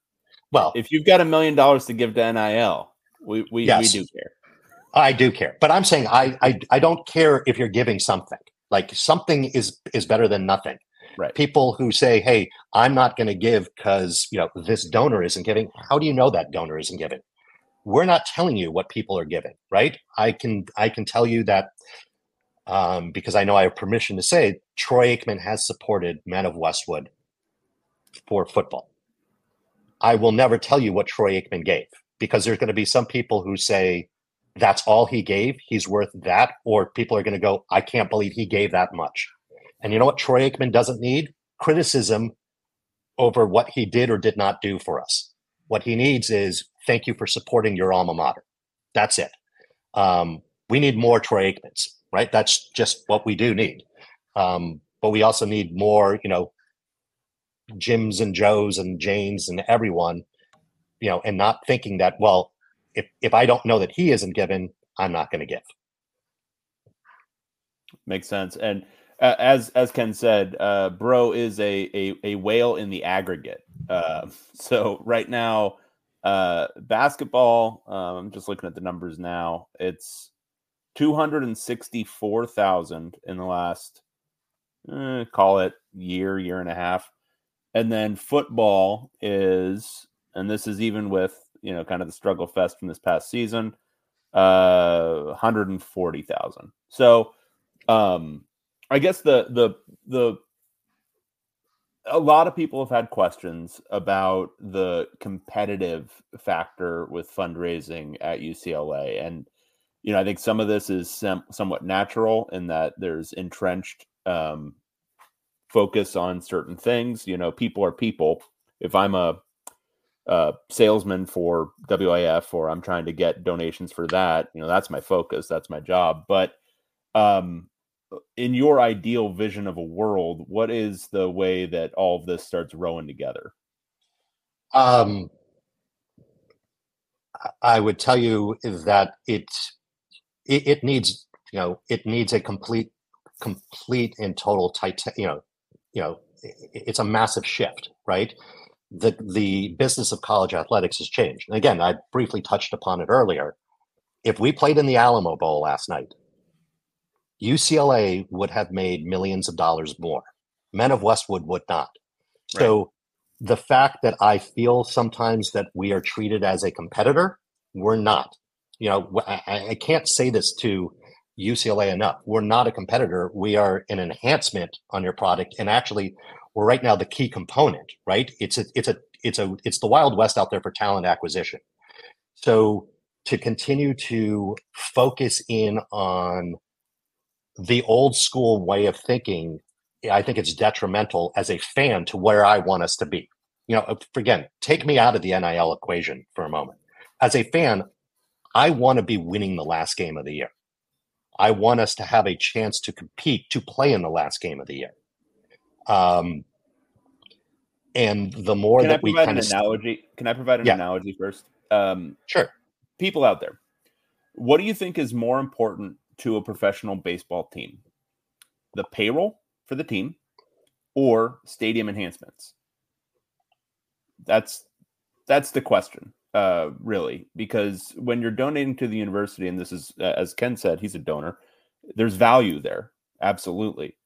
B: Well, if you've got a million dollars to give to NIL, we we, yes, we do care.
C: I do care, but I'm saying I, I I don't care if you're giving something. Like something is is better than nothing.
B: Right.
C: People who say, "Hey, I'm not going to give because you know this donor isn't giving." How do you know that donor isn't giving? we're not telling you what people are giving, right? I can I can tell you that um, because I know I have permission to say Troy Aikman has supported Men of Westwood for football. I will never tell you what Troy Aikman gave because there's going to be some people who say that's all he gave, he's worth that, or people are going to go, I can't believe he gave that much. And you know what Troy Aikman doesn't need? Criticism over what he did or did not do for us. What he needs is thank you for supporting your alma mater. That's it. Um, we need more Troy Aikmans, right? That's just what we do need. Um, but we also need more, you know, Jims and Joes and Janes and everyone, you know, and not thinking that, well, if, if I don't know that he isn't given, I'm not going to give.
B: Makes sense. And uh, as as Ken said, uh, Bro is a, a, a whale in the aggregate. Uh, so right now, uh, basketball, um, I'm just looking at the numbers now. It's 264,000 in the last, eh, call it year, year and a half. And then football is, and this is even with, you know, kind of the struggle fest from this past season, uh, 140,000. So, um, I guess the, the, the a lot of people have had questions about the competitive factor with fundraising at UCLA. And, you know, I think some of this is sem- somewhat natural in that there's entrenched um, focus on certain things. You know, people are people. If I'm a, a salesman for WAF or I'm trying to get donations for that, you know, that's my focus, that's my job. But, um, in your ideal vision of a world, what is the way that all of this starts rowing together?
C: Um, I would tell you that it, it, it needs you know it needs a complete complete and total tight you know you know it's a massive shift right? The the business of college athletics has changed. And again i briefly touched upon it earlier. If we played in the alamo bowl last night UCLA would have made millions of dollars more. Men of Westwood would not. Right. So the fact that I feel sometimes that we are treated as a competitor, we're not. You know, I, I can't say this to UCLA enough. We're not a competitor. We are an enhancement on your product, and actually, we're right now the key component. Right? It's a, it's a, it's a, it's the wild west out there for talent acquisition. So to continue to focus in on the old school way of thinking, I think it's detrimental as a fan to where I want us to be. You know, again, take me out of the NIL equation for a moment. As a fan, I want to be winning the last game of the year. I want us to have a chance to compete, to play in the last game of the year. Um, and the more
B: can
C: that
B: we
C: kind
B: of analogy, can I provide an yeah. analogy first?
C: Um, sure.
B: People out there, what do you think is more important to a professional baseball team? The payroll for the team or stadium enhancements? That's that's the question, uh, really, because when you're donating to the university, and this is as Ken said, he's a donor. There's value there, absolutely.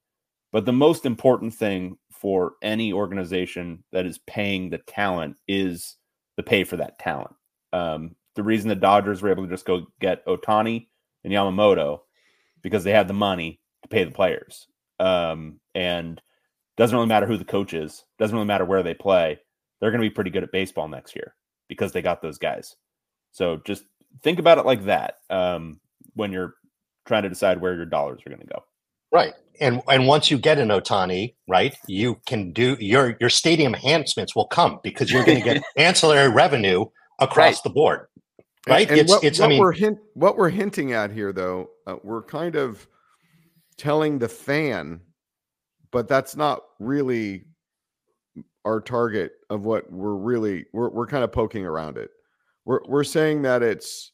B: But the most important thing for any organization that is paying the talent is the pay for that talent. Um, the reason the Dodgers were able to just go get Ohtani and Yamamoto because they had the money to pay the players. Um, and doesn't really matter who the coach is, doesn't really matter where they play. They're going to be pretty good at baseball next year because they got those guys. So just think about it like that um, when you're trying to decide where your dollars are going to go.
C: Right. And and once you get an Ohtani, right, you can do your your stadium enhancements will come because you're going to get ancillary revenue across right. the board. Right.
D: And, and it's what, it's what I mean we're hint, what we're hinting at here though, uh, we're kind of telling the fan, but that's not really our target of what we're really we're we're kind of poking around it. We're we're saying that it's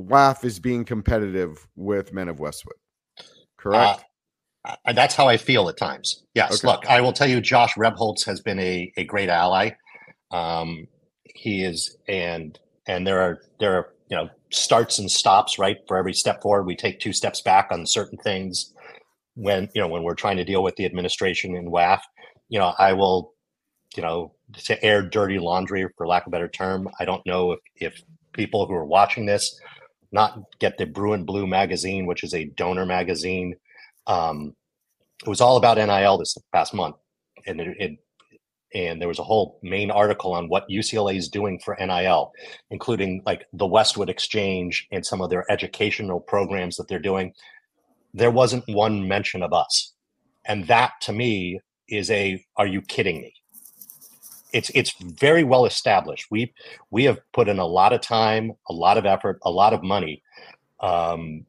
D: WAF is being competitive with Men of Westwood. Correct.
C: Uh, that's how I feel at times. Yes. Okay. Look, I will tell you, Josh Rebholz has been a, a great ally. Um, he is, and and there are there are you know starts and stops right for every step forward. We take two steps back on certain things when you know when we're trying to deal with the administration in WAF. You know, I will, you know, to air dirty laundry for lack of a better term. I don't know if if people who are watching this not get the Bruin Blue magazine, which is a donor magazine. Um, it was all about NIL this past month, and it, it, and there was a whole main article on what UCLA is doing for NIL, including like the Westwood Exchange and some of their educational programs that they're doing. There wasn't one mention of us, and that to me is a "Are you kidding me?" it's it's very well established. We we have put in a lot of time, a lot of effort, a lot of money um,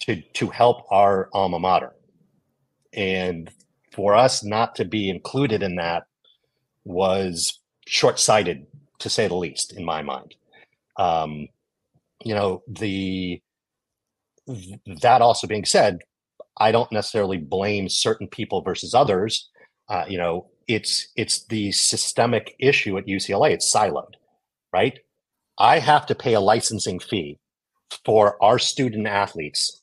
C: to to help our alma mater, and for us not to be included in that was short sighted, to say the least, in my mind. Um, you know the that also being said, I don't necessarily blame certain people versus others. Uh, you know, it's it's the systemic issue at UCLA. It's siloed, right? I have to pay a licensing fee for our student athletes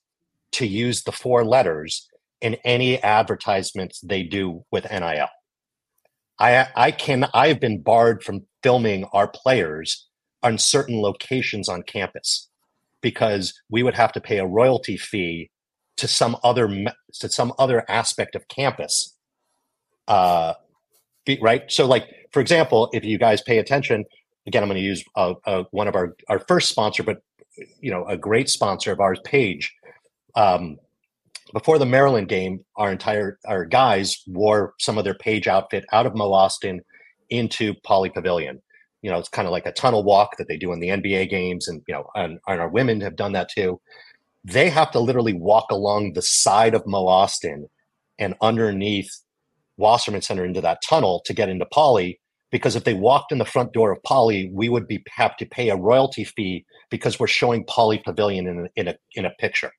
C: to use the four letters in any advertisements they do with NIL. I I can I've been barred from filming our players on certain locations on campus because we would have to pay a royalty fee to some other to some other aspect of campus uh, right? So, like for example, if you guys pay attention, again, I'm going to use uh, uh, one of our our first sponsor, but you know, a great sponsor of ours, Page. Um, before the Maryland game, our entire our guys wore some of their Page outfit out of Mo Ostin into Pauley Pavilion. You know, it's kind of like a tunnel walk that they do in the NBA games, and you know, and, and our women have done that too. They have to literally walk along the side of Mo Ostin and underneath Wasserman Center into that tunnel to get into Pauley. Because if they walked in the front door of Pauley, we would be have to pay a royalty fee because we're showing Pauley Pavilion in a, in a in a picture.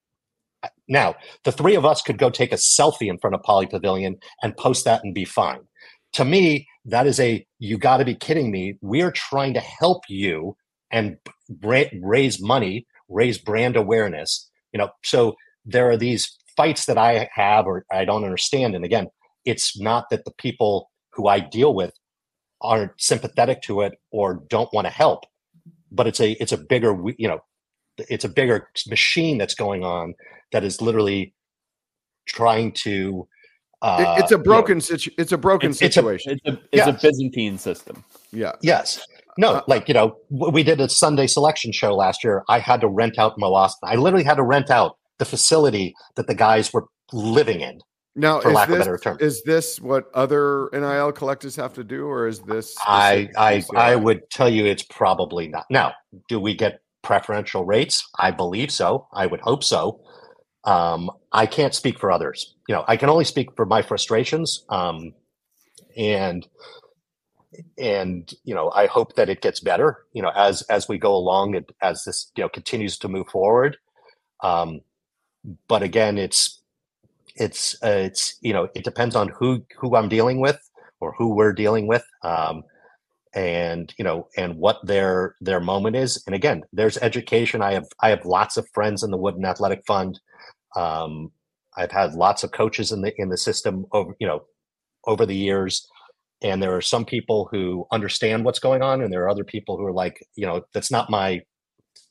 C: Now, the three of us could go take a selfie in front of Pauley Pavilion and post that and be fine. To me, that is a you got to be kidding me. We're trying to help you and raise money, raise brand awareness. You know, so there are these fights that I have or I don't understand. And again, it's not that the people who I deal with aren't sympathetic to it or don't want to help, but it's a it's a bigger you know it's a bigger machine that's going on that is literally trying to.
D: Uh, it's a broken you know, situ- It's a broken
B: it's,
D: situation.
B: It's a, it's, a, it's a Byzantine system.
D: Yeah.
C: Yes. no, uh, like you know, we did a Sunday selection show last year. I had to rent out Mo Osborne. I literally had to rent out the facility that the guys were living in.
D: Now, for lack this, of a better term, is this what other NIL collectors have to do, or is this?
C: I I I would tell you it's probably not. Now, do we get preferential rates? I believe so. I would hope so. Um, I can't speak for others. You know, I can only speak for my frustrations. Um, and and you know, I hope that it gets better. You know, as as we go along, and as this you know continues to move forward. Um, but again, it's it's uh, it's you know it depends on who who I'm dealing with or who we're dealing with. Um, and you know and what their their moment is. And again there's education. I have i have lots of friends in the wooden athletic fund. Um, i've had lots of coaches in the in the system over you know over the years. And there are some people who understand what's going on and there are other people who are like you know that's not my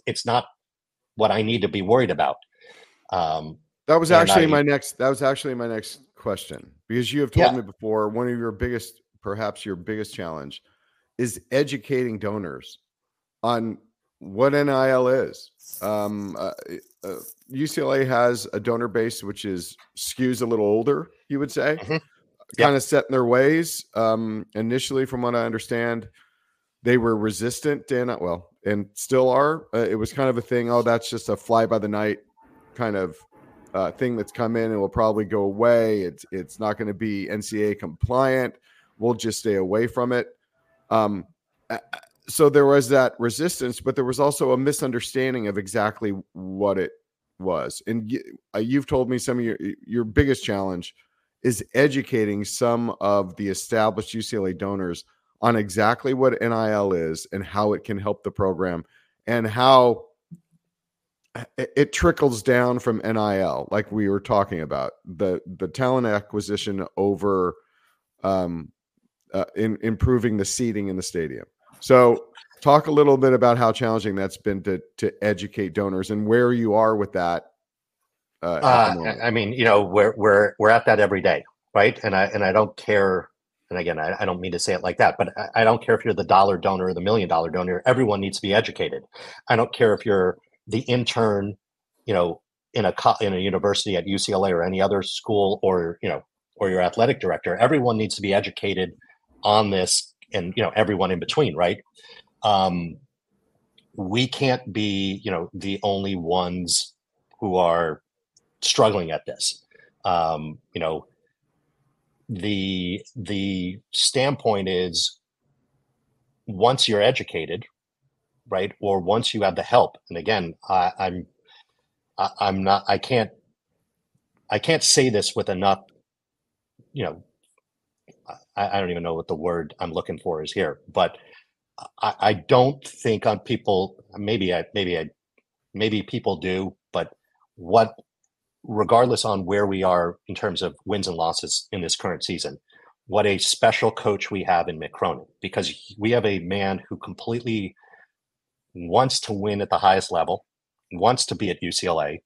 C: it's not what i need to be worried about. Um,
D: that was actually I, my next that was actually my next question. Because you have told yeah. me before one of your biggest perhaps your biggest challenge is educating donors on what NIL is. Um, uh, uh, UCLA has a donor base which is skews a little older, you would say, mm-hmm. kind of set in their ways. Um, initially, from what I understand, they were resistant to well, and still are. Uh, it was kind of a thing. Oh, that's just a fly by the night kind of uh, thing that's come in and will probably go away. It's it's not going to be NCAA compliant. We'll just stay away from it. Um, so there was that resistance, but there was also a misunderstanding of exactly what it was. And uh, you've told me some of your your biggest challenge is educating some of the established UCLA donors on exactly what NIL is and how it can help the program and how it trickles down from NIL, like we were talking about the the talent acquisition over um, uh, in improving the seating in the stadium. So, talk a little bit about how challenging that's been to to educate donors and where you are with that.
C: Uh, uh, I mean, you know, we're we're we're at that every day, right? And I and I don't care. And again, I, I don't mean to say it like that, but I, I don't care if you're the dollar donor or the million dollar donor. Everyone needs to be educated. I don't care if you're the intern, you know, in a in a university at UCLA or any other school, or you know, or your athletic director. Everyone needs to be educated on this and you know everyone in between right? Um we can't be you know the only ones who are struggling at this. Um you know the the standpoint is once you're educated right or once you have the help and again I, i'm I, i'm not i can't i can't say this with enough you know I, I, don't even know what the word I'm looking for is here, but I, I don't think on people. Maybe I, maybe I, maybe people do, but what, regardless on where we are in terms of wins and losses in this current season, what a special coach we have in Mick Cronin, because we have a man who completely wants to win at the highest level, wants to be at UCLA,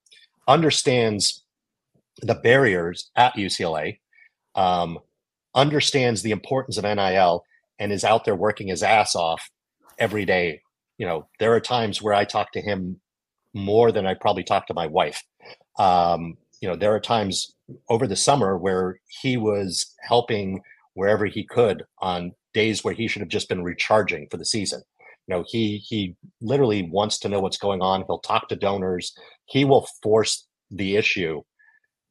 C: understands the barriers at UCLA, um, understands the importance of NIL and is out there working his ass off every day. You know, there are times where I talk to him more than I probably talk to my wife. Um, you know, there are times over the summer where he was helping wherever he could on days where he should have just been recharging for the season. You know, he he literally wants to know what's going on. He'll talk to donors. He will force the issue,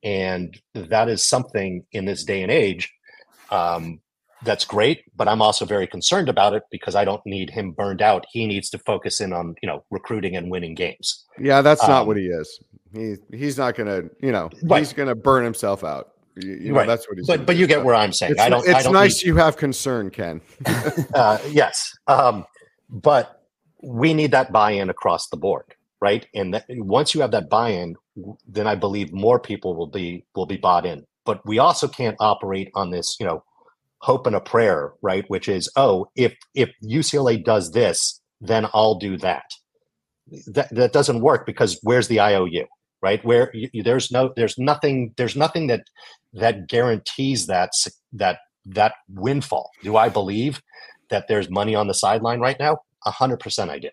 C: and that is something in this day and age um, that's great, but I'm also very concerned about it because I don't need him burned out. He needs to focus in on you know recruiting and winning games.
D: Yeah, that's um, not what he is. He he's not gonna you know right. he's gonna burn himself out. You, you know, right. that's what he's.
C: But but you get where I'm saying.
D: It's,
C: I don't.
D: It's
C: I don't
D: nice need, you have concern, Ken.
C: uh, yes, um, but we need that buy-in across the board, right? And that, once you have that buy-in, then I believe more people will be will be bought in but we also can't operate on this, you know, hope and a prayer, right? Which is, oh, if if UCLA does this, then I'll do that. That that doesn't work because where's the IOU, right? Where you, there's no there's nothing there's nothing that that guarantees that that that windfall. Do I believe that there's money on the sideline right now? 100% I do.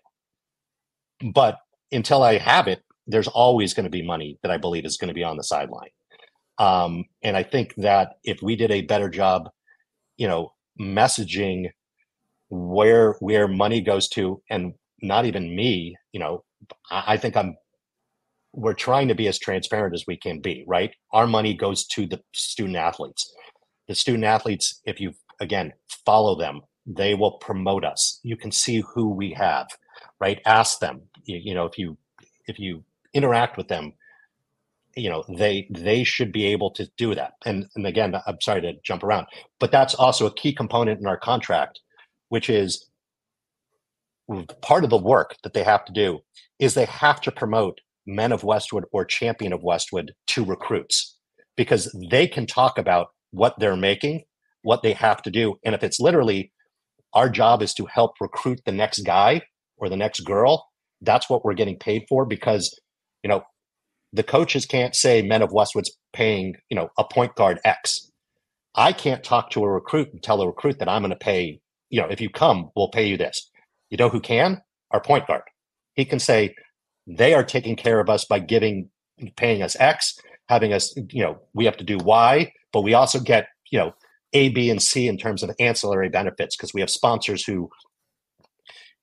C: But until I have it, there's always going to be money that I believe is going to be on the sideline. Um, and I think that if we did a better job, you know, messaging where where money goes to, and not even me, you know, I, I think I'm we're trying to be as transparent as we can be, right? Our money goes to the student athletes. The student athletes, if you again follow them, they will promote us. You can see who we have, right? Ask them. You, you know, if you if you interact with them, you know they they should be able to do that. And and again, I'm sorry to jump around, but that's also a key component in our contract, which is part of the work that they have to do is they have to promote men of Westwood or champion of Westwood to recruits because they can talk about what they're making, what they have to do. And if it's literally our job is to help recruit the next guy or the next girl, that's what we're getting paid for because, you know, the coaches can't say men of Westwood's paying, you know, a point guard X. I can't talk to a recruit and tell a recruit that I'm going to pay, you know, if you come, we'll pay you this. You know who can? Our point guard. He can say, they are taking care of us by giving, paying us X, having us, you know, we have to do Y, but we also get, you know, A, B, and C in terms of ancillary benefits because we have sponsors who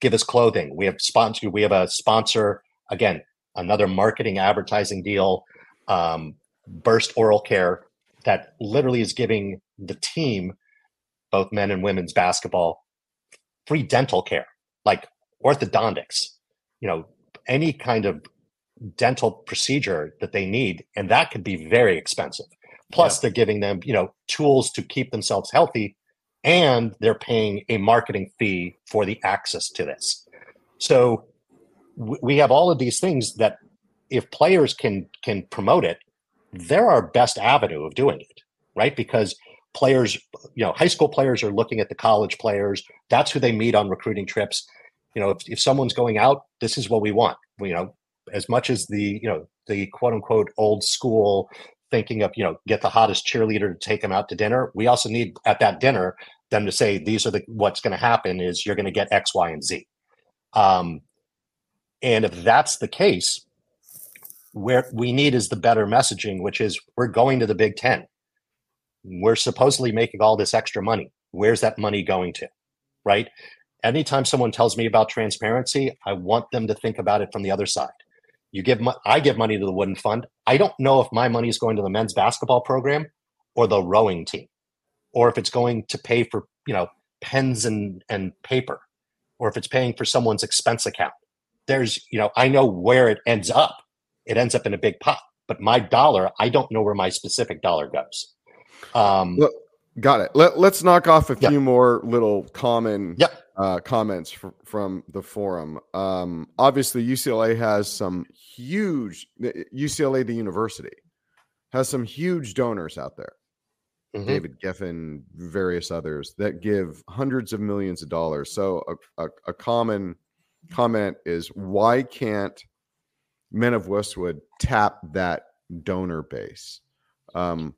C: give us clothing. We have sponsor. We have a sponsor again, another marketing advertising deal, um, Burst Oral Care that literally is giving the team, both men and women's basketball, free dental care, like orthodontics. You know, any kind of dental procedure that they need and that could be very expensive plus yeah. they're giving them you know tools to keep themselves healthy and they're paying a marketing fee for the access to this so we have all of these things that if players can can promote it they're our best avenue of doing it right because players you know high school players are looking at the college players that's who they meet on recruiting trips you know, if, if someone's going out, this is what we want. You know, as much as the, you know, the quote unquote old school thinking of, you know, get the hottest cheerleader to take them out to dinner. We also need at that dinner them to say, these are the, what's going to happen is you're going to get X, Y, and Z. Um, and if that's the case, where we need is the better messaging, which is we're going to the Big Ten. We're supposedly making all this extra money. Where's that money going to? Right anytime someone tells me about transparency, I want them to think about it from the other side. You give, I give money to the Wooden Fund. I don't know if my money is going to the men's basketball program or the rowing team, or if it's going to pay for you know pens and and paper, or if it's paying for someone's expense account. There's you know I know where it ends up. It ends up in a big pot, but my dollar, I don't know where my specific dollar goes.
D: Um, Look, got it. Let, us knock off a few more little common
C: yep
D: uh, comments fr- from the forum. Um, obviously, UCLA has some huge UCLA, the university, has some huge donors out there. Mm-hmm. David Geffen, various others that give hundreds of millions of dollars. So, a, a, a common comment is why can't Men of Westwood tap that donor base? Um,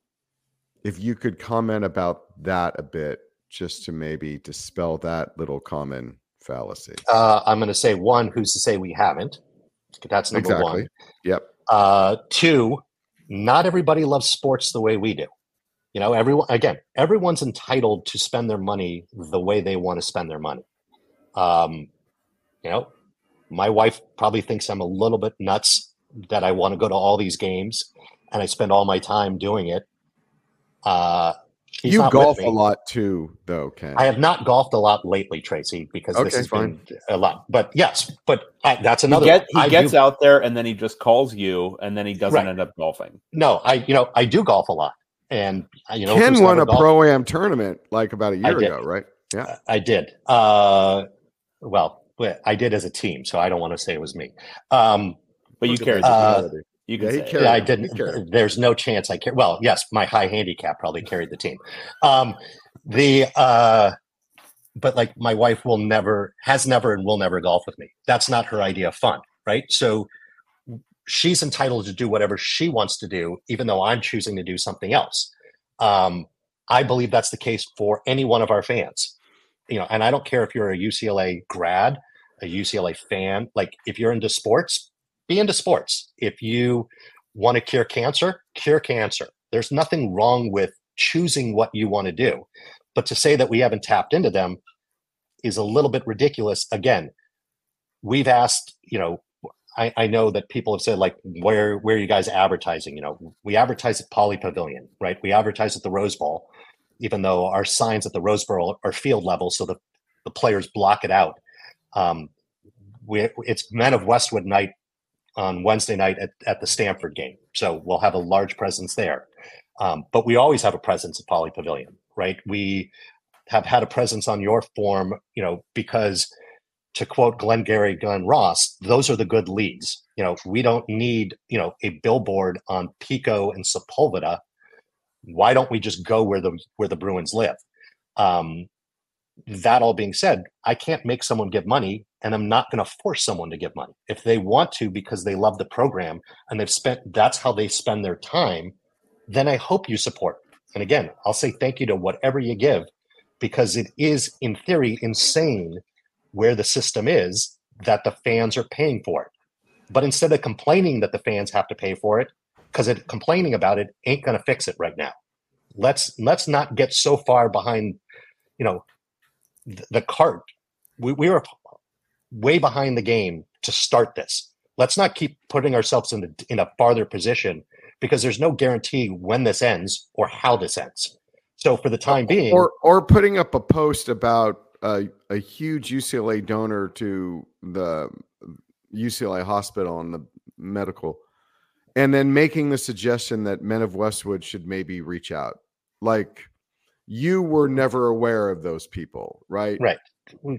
D: if you could comment about that a bit, just to maybe dispel that little common fallacy?
C: Uh, I'm going to say one, who's to say we haven't? That's number exactly. one.
D: Yep.
C: Uh, two, not everybody loves sports the way we do. You know, everyone, again, everyone's entitled to spend their money the way they want to spend their money. Um, you know, my wife probably thinks I'm a little bit nuts that I want to go to all these games and I spend all my time doing it. Uh,
D: you golf a lot too, though, Ken.
C: I have not golfed a lot lately, Tracy, because okay, this has fine. been a lot. But yes, but I, that's another.
B: He, get, he gets do, out there and then he just calls you, and then he doesn't right. end up golfing.
C: No, I you know I do golf a lot, and you know
D: Ken won a pro am tournament like about a year ago, right?
C: Yeah, I did. Uh, well, I did as a team, so I don't want to say it was me. Um,
B: but you carried the uh,
C: you can yeah, yeah I didn't. There's no chance I care. Well, yes, my high handicap probably carried the team. Um, the uh, but like my wife will never, has never, and will never golf with me. That's not her idea of fun, right? So she's entitled to do whatever she wants to do, even though I'm choosing to do something else. Um, I believe that's the case for any one of our fans. you know, and I don't care if you're a UCLA grad, a UCLA fan, like if you're into sports, be into sports. If you want to cure cancer, cure cancer. There's nothing wrong with choosing what you want to do. But to say that we haven't tapped into them is a little bit ridiculous. Again, we've asked, you know, I, I, know that people have said like where where are you guys advertising you know we advertise at Pauley Pavilion right we advertise at the rose bowl even though our signs at the rose bowl are field level so the, the players block it out um, we, it's men of westwood night on wednesday night at, at the stanford game so we'll have a large presence there um, but we always have a presence at Pauley Pavilion right we have had a presence on your form you know because to quote Glengarry Glen Ross, those are the good leads. You know, we don't need, you know, a billboard on Pico and Sepulveda. Why don't we just go where the where the Bruins live? Um, that all being said, I can't make someone give money, and I'm not going to force someone to give money. If they want to because they love the program and they've spent that's how they spend their time, then I hope you support. And again, I'll say thank you to whatever you give because it is in theory insane where the system is that the fans are paying for it. But instead of complaining that the fans have to pay for it, because complaining about it ain't going to fix it right now. Let's let's not get so far behind, you know, the, cart. We, we were way behind the game to start this. Let's not keep putting ourselves in, the, in a farther position because there's no guarantee when this ends or how this ends. So for the time being,
D: or or putting up a post about a huge UCLA donor to the UCLA hospital and the medical, and then making the suggestion that Men of Westwood should maybe reach out. Like you were never aware of those people, right?
C: Right.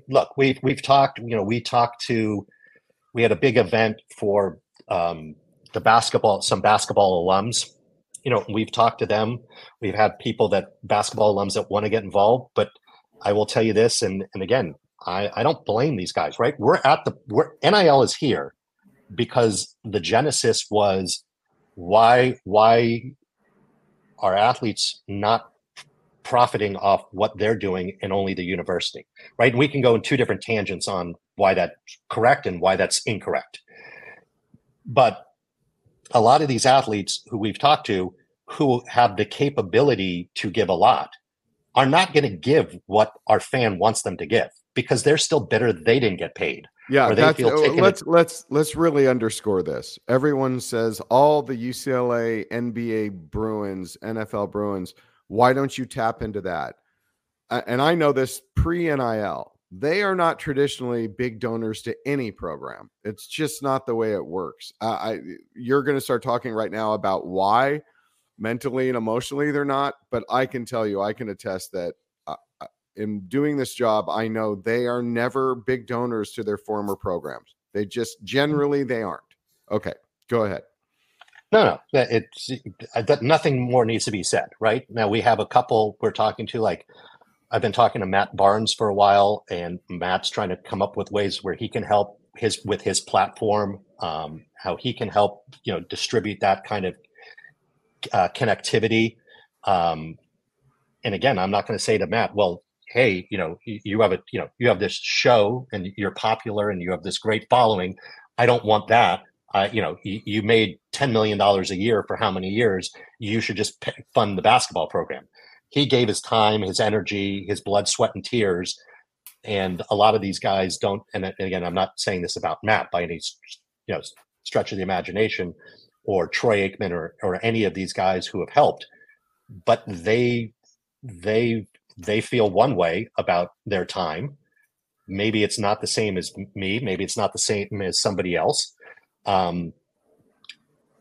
C: Look, we've we've talked. You know, we talked to. We had a big event for um, the basketball, some basketball alums. You know, we've talked to them. We've had people that basketball alums that want to get involved, but I will tell you this, and and again, I, I don't blame these guys, right? We're at the we're, NIL is here because the genesis was why why are athletes not profiting off what they're doing and only the university, right? And we can go in two different tangents on why that's correct and why that's incorrect. But a lot of these athletes who we've talked to who have the capability to give a lot are not going to give what our fan wants them to give because they're still bitter they didn't get paid.
D: Yeah, that's, uh, let's let's let's really underscore this. Everyone says all the UCLA, NBA Bruins, NFL Bruins. Why don't you tap into that? And I know this pre NIL. They are not traditionally big donors to any program. It's just not the way it works. Uh, I you're going to start talking right now about why mentally and emotionally they're not but i can tell you i can attest that uh, uh, in doing this job i know they are never big donors to their former programs they just generally they aren't okay go ahead
C: no no it's that nothing more needs to be said right now we have a couple we're talking to like i've been talking to matt barnes for a while and matt's trying to come up with ways where he can help his with his platform um, how he can help you know distribute that kind of uh, connectivity. Um, and again, I'm not going to say to Matt, well, hey, you know, you have a, you know, you have this show and you're popular and you have this great following. I don't want that. Uh, you know, you, you made $10 million a year for how many years? You should just pay, fund the basketball program. He gave his time, his energy, his blood, sweat, and tears. And a lot of these guys don't. And again, I'm not saying this about Matt by any, you know, stretch of the imagination or Troy Aikman or or any of these guys who have helped, but they they they feel one way about their time. Maybe it's not the same as me. Maybe it's not the same as somebody else. Um,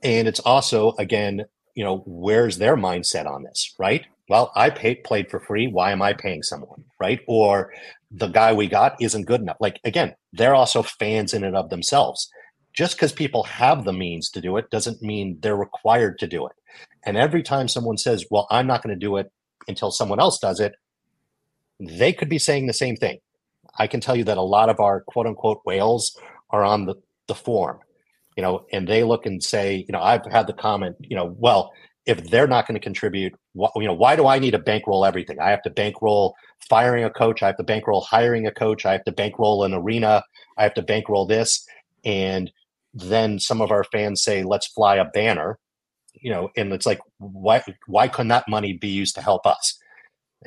C: and it's also again, you know, where's their mindset on this, right? Well, I paid, played for free. Why am I paying someone, right? Or the guy we got isn't good enough. Like again, they're also fans in and of themselves just because people have the means to do it doesn't mean they're required to do it. And every time someone says, well, I'm not going to do it until someone else does it, they could be saying the same thing. I can tell you that a lot of our quote unquote whales are on the, the form, you know, and they look and say, you know, I've had the comment, you know, well, if they're not going to contribute, you know, why do I need to bankroll everything? I have to bankroll firing a coach. I have to bankroll hiring a coach. I have to bankroll an arena. I have to bankroll this. And then some of our fans say, let's fly a banner, you know, and it's like, why, why couldn't that money be used to help us?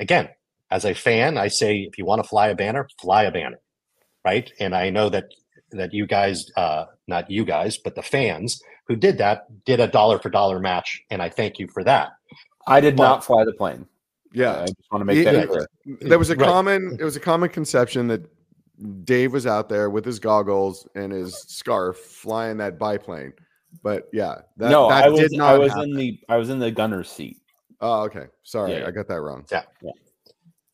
C: Again, as a fan, I say, if you want to fly a banner, fly a banner. Right. And I know that, that you guys, uh, not you guys, but the fans who did that did a dollar for dollar match. And I thank you for that.
B: I did but, not fly the plane.
D: Yeah.
B: I just want to make that clear.
D: There was a right. common, it was a common conception that Dave was out there with his goggles and his scarf flying that biplane. But yeah,
B: that, no, that I was, did not I was happen. in the I was in the gunner's seat.
D: Oh, okay. Sorry, yeah. I got that wrong.
C: Yeah. yeah.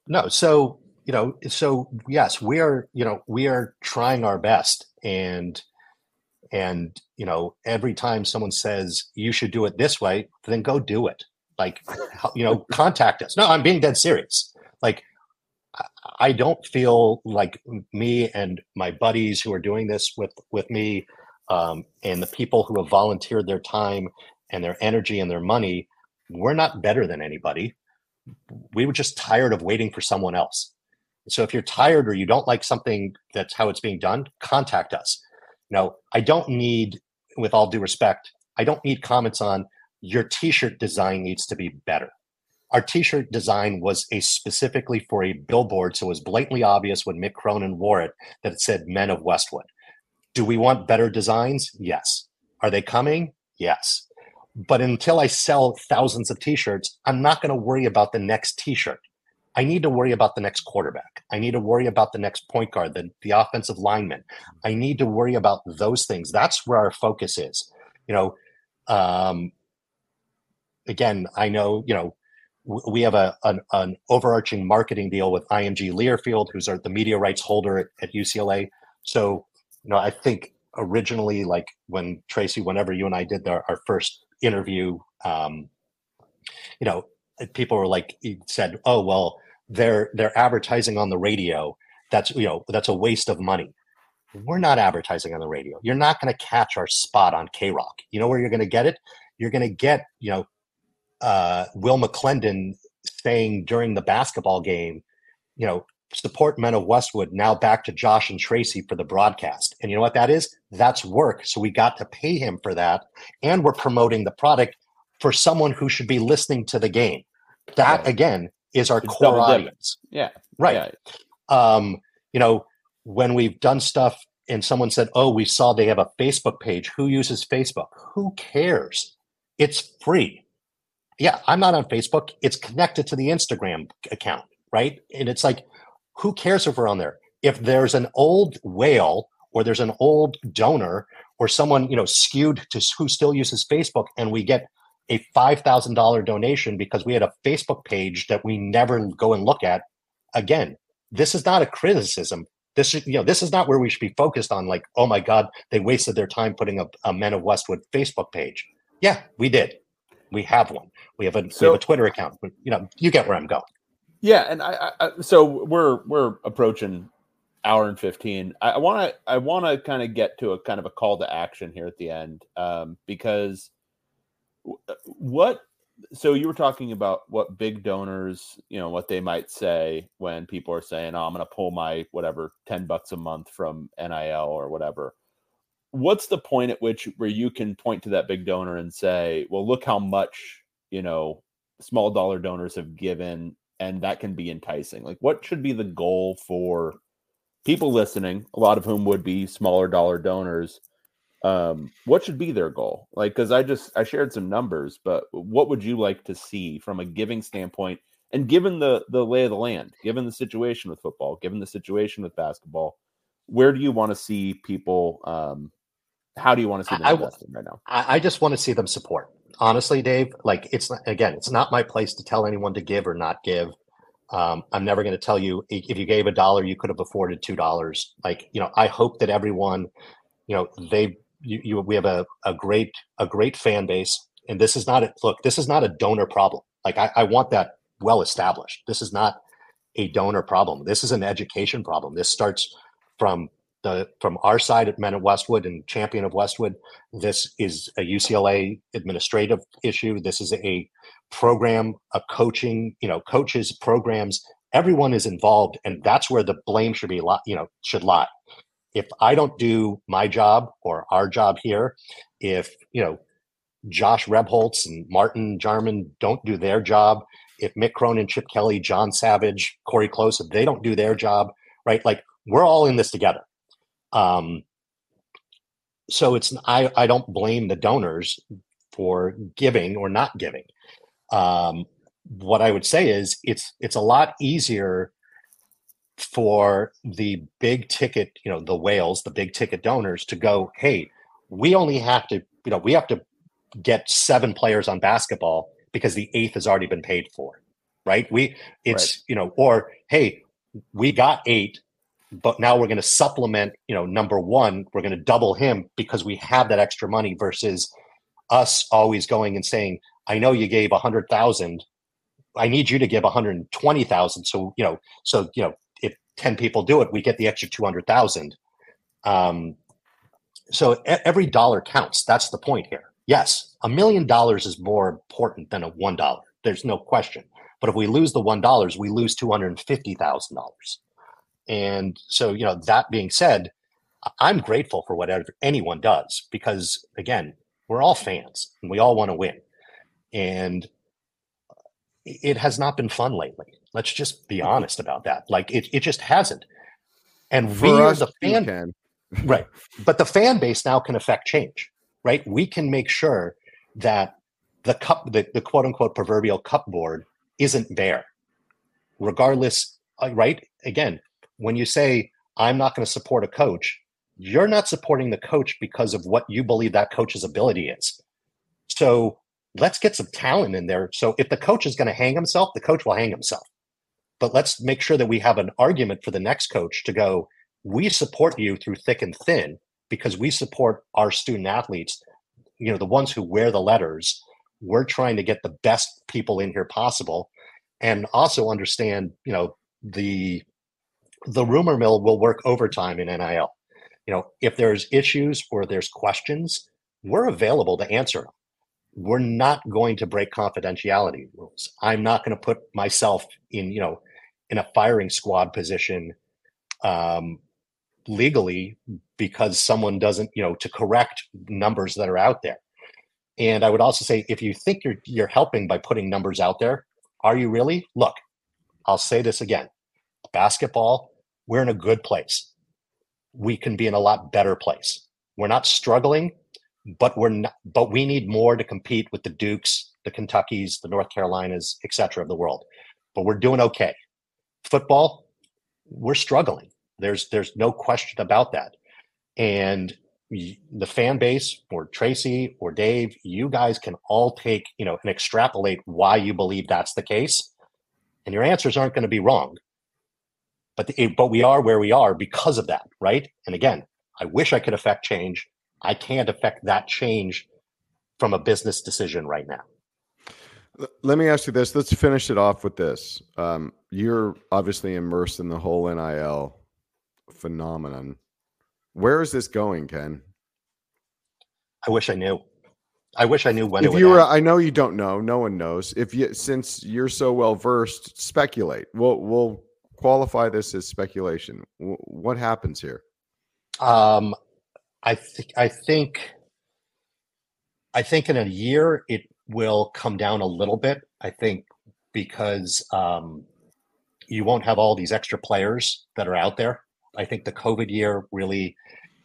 C: No, so you know, so yes, we are, you know, we are trying our best. And and you know, every time someone says you should do it this way, then go do it. Like, you know, contact us. No, I'm being dead serious. Like I don't feel like me and my buddies who are doing this with with me, um, and the people who have volunteered their time and their energy and their money, we're not better than anybody. We were just tired of waiting for someone else. So if you're tired or you don't like something that's how it's being done, contact us. No, I don't need, with all due respect, I don't need comments on your t-shirt design needs to be better. Our t-shirt design was a specifically for a billboard so it was blatantly obvious when mick cronin wore it that it said men of westwood. Do we want better designs? Yes. Are they coming? Yes. But until i sell thousands of t-shirts i'm not going to worry about the next t-shirt i need to worry about the next quarterback. I need to worry about the next point guard the, the offensive lineman. I need to worry about those things. That's where our focus is. You know um, again i know you know we have a an, an, overarching marketing deal with IMG Learfield, who's our, the media rights holder at, at, UCLA. So, you know, I think originally, like when Tracy, whenever you and I did our, our first interview, um, you know, people were like, said, "Oh, well, they're they're advertising on the radio. That's you know, that's a waste of money." We're not advertising on the radio. You're not going to catch our spot on k-rock You know where you're going to get it? You're going to get, you know, uh, Will McClendon saying during the basketball game, you know, support Men of Westwood, now back to Josh and Tracy for the broadcast. And you know what that is? That's work. So we got to pay him for that. And we're promoting the product for someone who should be listening to the game. That, again, is our it's core audience.
B: Yeah.
C: Right. Yeah. Um, you know, when we've done stuff and someone said, oh, we saw they have a Facebook page. Who uses Facebook? Who cares? It's free yeah, I'm not on Facebook. It's connected to the Instagram account, right? And it's like, who cares if we're on there? If there's an old whale or there's an old donor or someone, you know, skewed to who still uses Facebook and we get a $5,000 donation because we had a Facebook page that we never go and look at, again, this is not a criticism. This is, you know, this is not where we should be focused on like, oh my God, they wasted their time putting a, a Men of Westwood Facebook page. Yeah, we did. We have one. We have a so, we have a Twitter account. You know, you get where I'm going.
B: Yeah, and I, I so we're we're approaching hour and 15 i want to i want to kind of get to a kind of a call to action here at the end um, because what so you were talking about what big donors you know what they might say when people are saying oh i'm going to pull my whatever 10 bucks a month from nil or whatever what's the point at which where you can point to that big donor and say, well, look how much, you know, small dollar donors have given and that can be enticing. Like what should be the goal for people listening, a lot of whom would be smaller dollar donors? Um, what should be their goal? Like, because I just I shared some numbers, but what would you like to see from a giving standpoint? And given the the lay of the land, given the situation with football, given the situation with basketball, where do you want to see people um, how do you want to see them I, investing right now?
C: I just want to see them support. Honestly, Dave, like it's not, again, it's not my place to tell anyone to give or not give. Um, I'm never going to tell you if you gave a dollar, you could have afforded two dollars. Like you know, I hope that everyone, you know, they you, you we have a, a great a great fan base, and this is not a look. This is not a donor problem. Like I, I want that well established. This is not a donor problem. This is an education problem. This starts from the from our side at Men at Westwood and Champion of Westwood, this is a UCLA administrative issue. This is a program, a coaching, you know, coaches, programs. Everyone is involved, and that's where the blame should be, you know, should lie. If I don't do my job or our job here, if you know Josh Rebholz and Martin Jarmond don't do their job, if Mick Cronin, Chip Kelly, John Savage, Cori Close, if they don't do their job, right? Like we're all in this together. Um, so it's I, I don't blame the donors for giving or not giving. Um, what I would say is it's it's a lot easier for the big ticket, you know, the whales, the big ticket donors to go, hey, we only have to, you know, we have to get seven players on basketball because the eighth has already been paid for. Right. We it's, right. you know, or hey, we got eight, but now we're going to supplement, you know, number one, we're going to double him because we have that extra money versus us always going and saying, I know you gave a hundred thousand. I need you to give 120,000. So, you know, so, you know, 10 people do it, we get the extra 200,000. Um, so every dollar counts. That's the point here. Yes, a million dollars is more important than a one dollar. There's no question. But if we lose the one dollars, we lose two hundred and fifty thousand dollars. And so, you know, that being said, I'm grateful for whatever anyone does because, again, we're all fans and we all want to win. And it has not been fun lately. Let's just be honest about that. Like it, it just hasn't. And for we us, the fan, can. right? But the fan base now can affect change, right? We can make sure that the cup, the, the quote unquote proverbial cupboard isn't bare, regardless. Uh, right? Again, when you say, I'm not going to support a coach, you're not supporting the coach because of what you believe that coach's ability is. So let's get some talent in there. So if the coach is going to hang himself, the coach will hang himself. But let's make sure that we have an argument for the next coach to go, we support you through thick and thin because we support our student athletes, you know, the ones who wear the letters. We're trying to get the best people in here possible and also understand, you know, the the rumor mill will work overtime in NIL. You know, if there's issues or there's questions, we're available to answer them. We're not going to break confidentiality rules. I'm not going to put myself in, you know, in a firing squad position um, legally because someone doesn't, you know, to correct numbers that are out there. And I would also say, if you think you're you're helping by putting numbers out there, are you really? Look, I'll say this again: basketball, we're in a good place. We can be in a lot better place. We're not struggling, but we're not, but we need more to compete with the Dukes, the Kentuckies, the North Carolinas, etc. of the world. But we're doing okay. Football, we're struggling. There's there's no question about that. And the fan base or Tracy or Dave, you guys can all take, you know, and extrapolate why you believe that's the case. And your answers aren't going to be wrong but the, but we are where we are because of that, right? And again, I wish I could affect change. I can't affect that change from a business decision right now.
D: Let me ask you this. Let's finish it off with this. Um, you're obviously immersed in the whole NIL phenomenon. Where is this going, Ken?
C: I wish I knew. I wish I knew when.
D: If you were, I know you don't know. No one knows. If you, since you're so well versed, speculate. We'll we'll qualify this as speculation. W- what happens here?
C: Um, I think I think I think in a year it will come down a little bit. I think because um, you won't have all these extra players that are out there. I think the COVID year really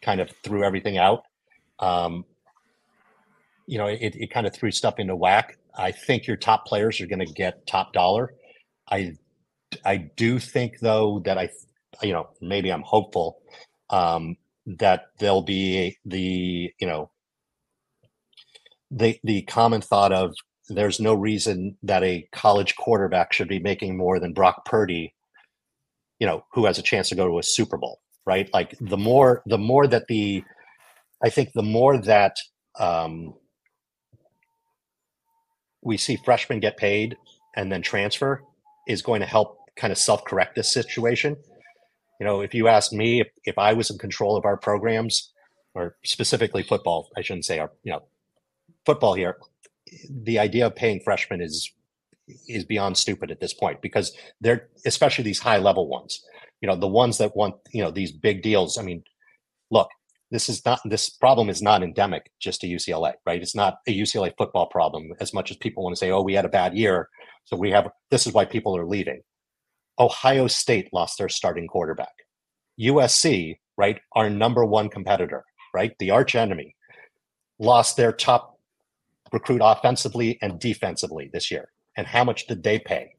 C: kind of threw everything out. Um, you know, it, it kind of threw stuff into whack. I think your top players are going to get top dollar. I I do think though that I, you know, maybe I'm hopeful um, that there'll be the, you know, the the common thought of there's no reason that a college quarterback should be making more than Brock Purdy, you know, who has a chance to go to a Super Bowl, right? Like the more the more that the I think the more that um, we see freshmen get paid and then transfer is going to help kind of self correct this situation. You know, if you ask me if, if I was in control of our programs, or specifically football, I shouldn't say our, you know, football here, the idea of paying freshmen is is beyond stupid at this point because they're especially these high level ones. You know, the ones that want, you know, these big deals. I mean, look, this is not this problem is not endemic just to UCLA, right? It's not a UCLA football problem as much as people want to say, oh, we had a bad year. So we have this is why people are leaving. Ohio State lost their starting quarterback. USC, right, our number one competitor, right, the arch enemy, lost their top recruit offensively and defensively this year. And how much did they pay?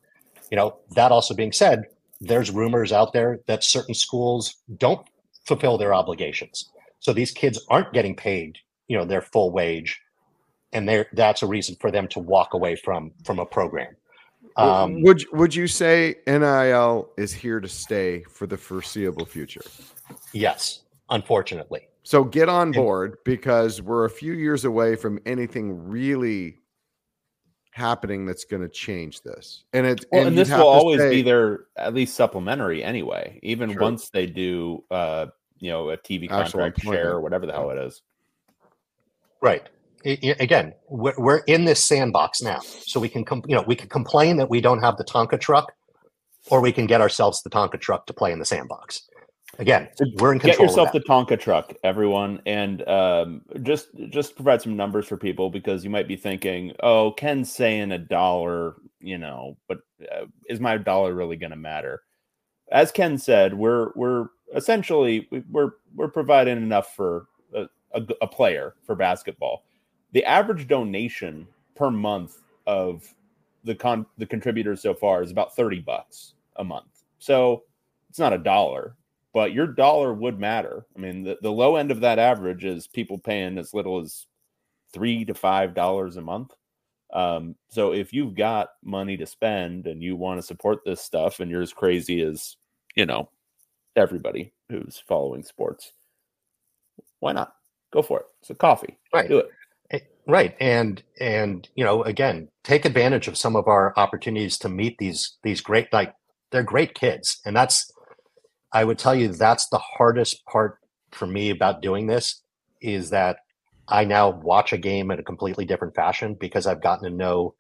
C: You know, that also being said, there's rumors out there that certain schools don't fulfill their obligations. So these kids aren't getting paid, you know, their full wage. And there that's a reason for them to walk away from from a program.
D: Um, would would you say NIL is here to stay for the foreseeable future?
C: Yes, unfortunately.
D: So get on board because we're a few years away from anything really happening that's going to change this. And it
B: well, and, and this will always be there at least supplementary anyway, even True. once they do uh you know a TV contract share or whatever the hell it is.
C: Right again, we're, we're in this sandbox now, so we can, you know, we can complain that we don't have the Tonka truck, or we can get ourselves the Tonka truck to play in the sandbox. Again, we're in control.
B: Get yourself the Tonka truck, everyone, and um, just just provide some numbers for people because you might be thinking, "Oh, Ken's saying a dollar, you know, but uh, is my dollar really going to matter?" As Ken said, we're we're essentially we're we're providing enough for a, a, a player for basketball the average donation per month of the con the contributors so far is about 30 bucks a month. So it's not a dollar, but your dollar would matter. I mean, the, the low end of that average is people paying as little as three to five dollars a month. Um, so if you've got money to spend and you want to support this stuff and you're as crazy as, you know, everybody who's following sports, why not? Go for it. It's a coffee. Right. Do it.
C: Right. And and you know, again, take advantage of some of our opportunities to meet these these great like they're great kids. And that's I would tell you that's the hardest part for me about doing this is that I now watch a game in a completely different fashion because I've gotten to know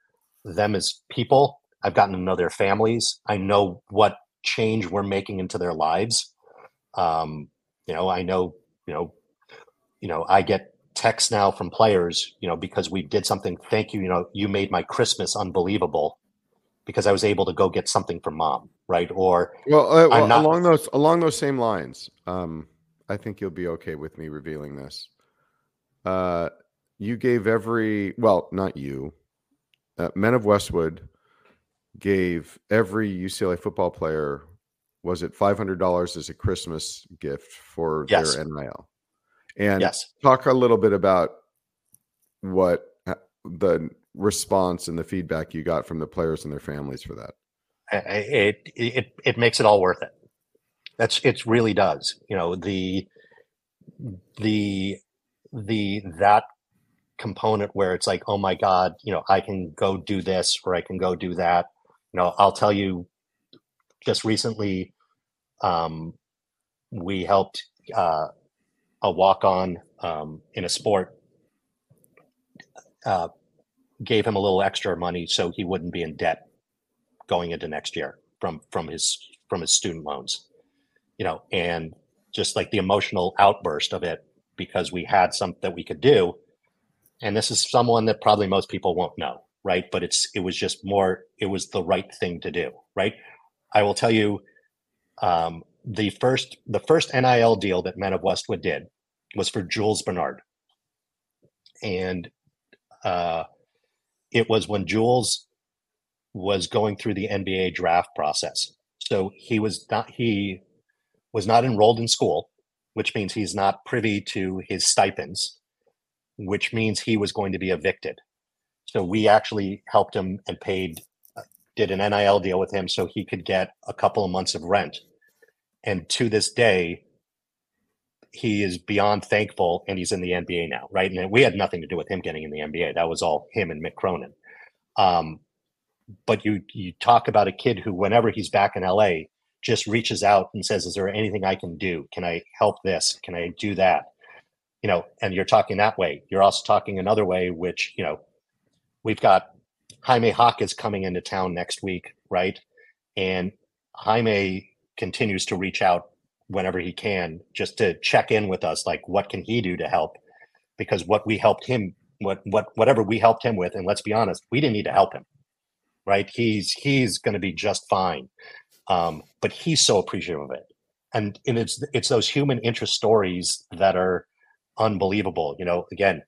C: them as people. I've gotten to know their families. I know what change we're making into their lives. Um, you know, I know, you know, you know, I get texts now from players, you know, because we did something. Thank you. You know, you made my Christmas unbelievable because I was able to go get something from mom, right? Or
D: well, uh, well not- along those along those same lines, um, I think you'll be okay with me revealing this. Uh, you gave every well, not you. Uh, Men of Westwood gave every UCLA football player was it five hundred dollars as a Christmas gift for yes. their NIL. And yes. talk a little bit about what the response and the feedback you got from the players and their families for that.
C: It it it makes it all worth it. That's it really does. You know the the the that component where it's like oh my god you know i can go do this or i can go do that you know i'll tell you just recently um we helped uh a walk on um, in a sport uh, gave him a little extra money so he wouldn't be in debt going into next year from from his from his student loans you know and just like the emotional outburst of it because we had something that we could do. And this is someone that probably most people won't know right? But it's it was just more it was the right thing to do right? I will tell you um, the first the first nil deal that men of westwood did was for Jules Bernard. And uh, it was when Jules was going through the NBA draft process. So he was not he was not enrolled in school, which means he's not privy to his stipends, which means he was going to be evicted. So we actually helped him and paid did an NIL deal with him so he could get a couple of months of rent. And to this day, he is beyond thankful and he's in the NBA now, right? And we had nothing to do with him getting in the NBA. That was all him and Mick Cronin. Um, but you you talk about a kid who, whenever he's back in LA, just reaches out and says, "Is there anything I can do? Can I help this? Can I do that?" You know, and you're talking that way. You're also talking another way, which you know, we've got Jaime Jaquez is coming into town next week, right? And Jaime continues to reach out whenever he can just to check in with us like what can he do to help? Because what we helped him what what whatever we helped him with and let's be honest we didn't need to help him right? He's he's going to be just fine. Um, but he's so appreciative of it. And, and it's it's those human interest stories that are unbelievable you know? Again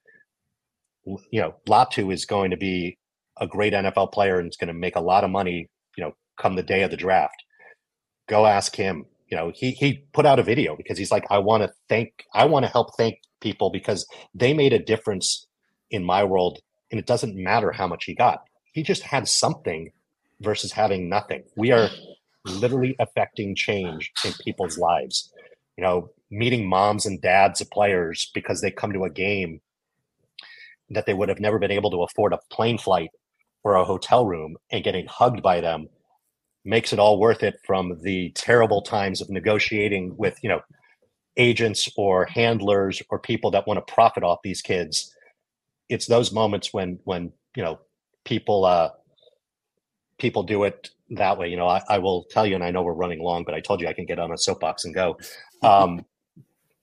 C: you know latu is going to be a great nfl player and is going to make a lot of money you know come the day of the draft. Go ask him you know he he put out a video because he's like i want to thank i want to help thank people because they made a difference in my world and it doesn't matter how much he got. He just had something versus having nothing. We are literally affecting change in people's lives. You know meeting moms and dads of players because they come to a game that they would have never been able to afford a plane flight or a hotel room and getting hugged by them makes it all worth it from the terrible times of negotiating with you know agents or handlers or people that want to profit off these kids. It's those moments when when you know people uh people do it that way. You know I, I will tell you and i know we're running long but i told you i can get on a soapbox and go. Um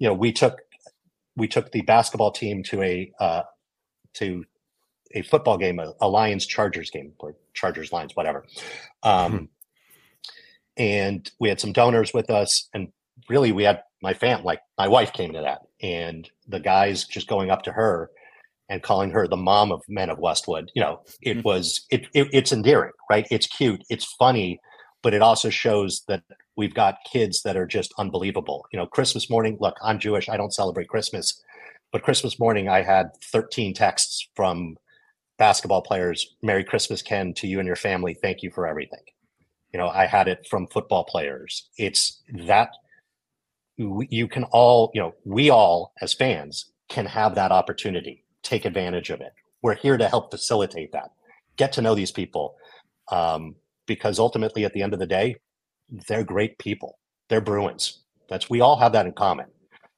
C: you know we took we took the basketball team to a uh to a football game a, a lions chargers game or chargers lions whatever. Um mm-hmm and we had some donors with us and really we had my fam like my wife came to that and the guys just going up to her and calling her the mom of men of westwood you know it mm-hmm. was it, it, it's endearing right? It's cute it's funny but it also shows that we've got kids that are just unbelievable. You know christmas morning look i'm jewish i don't celebrate christmas but christmas morning i had 13 texts from basketball players merry christmas ken to you and your family thank you for everything you know i had it from football players. It's that you can all you know we all as fans can have that opportunity take advantage of it. We're here to help facilitate that. Get to know these people um, because ultimately at the end of the day they're great people. They're bruins. That's we all have that in common.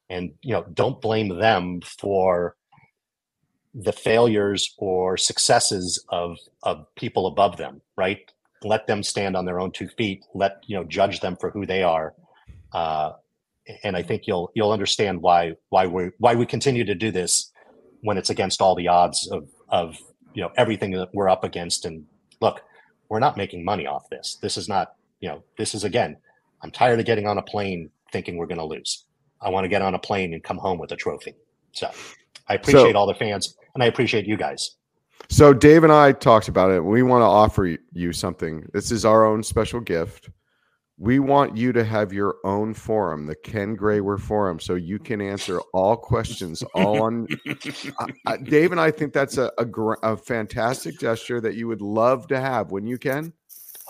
C: And you know don't blame them for the failures or successes of of people above them right let them stand on their own two feet let you know judge them for who they are. Uh, and i think you'll you'll understand why why we why we continue to do this when it's against all the odds of of you know everything that we're up against. And look we're not making money off this. This is not you know this is again i'm tired of getting on a plane thinking we're going to lose. I want to get on a plane and come home with a trophy. So i appreciate so, all the fans and i appreciate you guys
D: so Dave and I talked about it. We want to offer you something. This is our own special gift. We want you to have your own forum, the Ken Graiwer Forum, so you can answer all questions. All on Dave and I think that's a, a, a, fantastic gesture that you would love to have. Wouldn't you, can.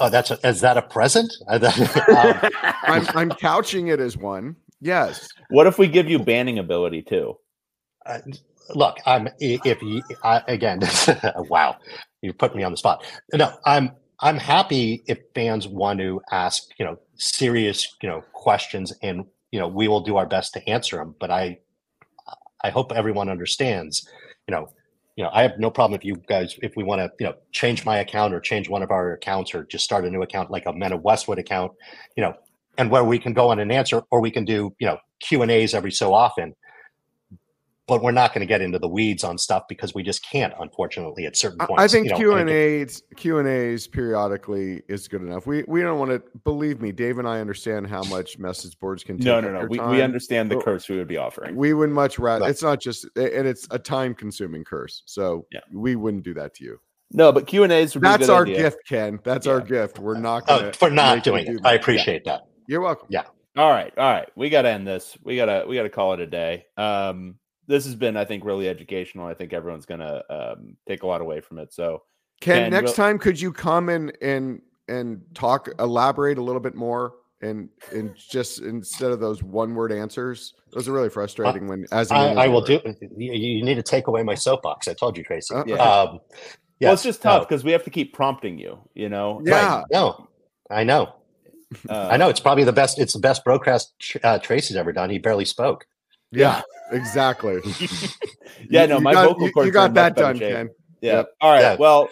C: Oh, that's a, is that a present? um,
D: I'm I'm couching it as one. Yes.
B: What if we give you banning ability too?
C: Uh, look, I'm if you I, again, wow, you put me on the spot. No, I'm I'm happy if fans want to ask, you know, serious, you know, questions, and you know, we will do our best to answer them. But I, I hope everyone understands, you know, you know, I have no problem if you guys, if we want to, you know, change my account or change one of our accounts or just start a new account like a Men of Westwood account, you know, and where we can go on and answer, or we can do, you know, Q and A's every so often but we're not going to get into the weeds on stuff because we just can't unfortunately at certain points
D: i think q and a's q and a's periodically is good enough we we don't want to believe me dave and i understand how much message boards can take
B: no no no we, we understand the curse we would be offering
D: we would much rather right. it's not just and it's a time consuming curse so yeah. we wouldn't do that to you
B: no, but Q and A's.
D: That's our idea. gift, Ken. That's yeah. our gift. We're not
C: oh, for not doing it. Do I appreciate yeah. that.
D: You're welcome.
C: Yeah.
B: All right, all right. We got to end this. We gotta we gotta call it a day. Um, this has been, I think, really educational. I think everyone's going to um, take a lot away from it. So,
D: Ken, Ken next time, could you come and and and talk, elaborate a little bit more, and and just instead of those one word answers, those are really frustrating. Uh, when as
C: I, I will do, you need to take away my soapbox. I told you, Tracy. Uh, yeah. Um,
B: yeah. Well, it's just tough because we have to keep prompting you. You know.
D: Yeah.
C: Right. No, I know. Uh, I know it's probably the best. It's the best broadcast uh, Tracy's ever done. He barely spoke.
D: Yeah, exactly.
B: yeah, no, my
D: got,
B: vocal
D: cords. You got that done, Ken.
B: Yeah. Yep. All right. Yeah. Well,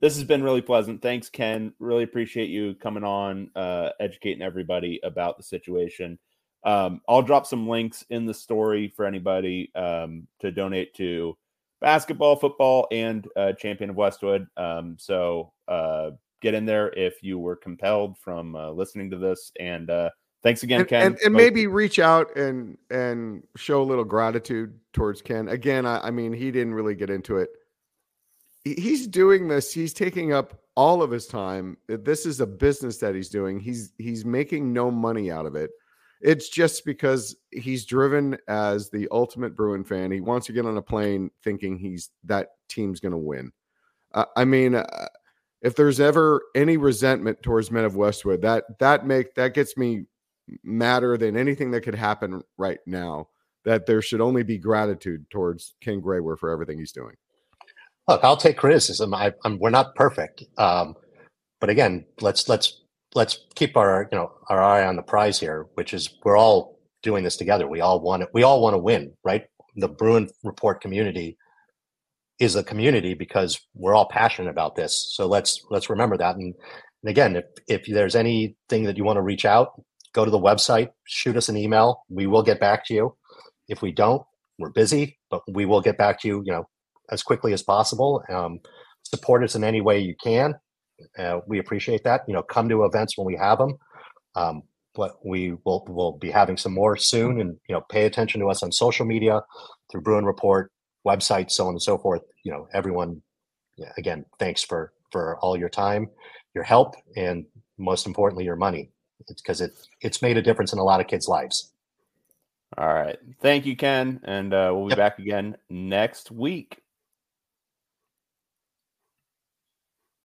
B: this has been really pleasant. Thanks, Ken. Really appreciate you coming on, uh, educating everybody about the situation. Um, I'll drop some links in the story for anybody um, to donate to basketball, football, and uh, Champion of Westwood. Um, so uh, get in there if you were compelled from uh, listening to this. And uh, thanks again,
D: and,
B: Ken.
D: And, and maybe reach out and and show a little gratitude towards Ken. Again, I, I mean, he didn't really get into it. He's doing this. He's taking up all of his time. This is a business that he's doing. He's he's making no money out of it. It's just because he's driven as the ultimate Bruin fan. He wants to get on a plane thinking he's that team's going to win. Uh, I mean, uh, if there's ever any resentment towards Men of Westwood, that that make that gets me madder than anything that could happen right now. That there should only be gratitude towards Ken Graiwer for everything he's doing.
C: Look, I'll take criticism. I, am we're not perfect, um, but again, let's let's let's keep our you know our eye on the prize here, which is we're all doing this together. We all want it. We all want to win, right? The Bruin Report community is a community because we're all passionate about this. So let's let's remember that. And, and again, if if there's anything that you want to reach out, go to the website, shoot us an email. We will get back to you. If we don't, we're busy, but we will get back to you. You know, as quickly as possible. Um, support us in any way you can. Uh, we appreciate that. You know, come to events when we have them. Um, but we will will be having some more soon, and you know, pay attention to us on social media through Bruin Report website, so on and so forth. You know, everyone. Again, thanks for for all your time, your help, and most importantly, your money. It's because it it's made a difference in a lot of kids' lives.
B: All right, thank you, Ken, and uh, we'll be yep. back again next week.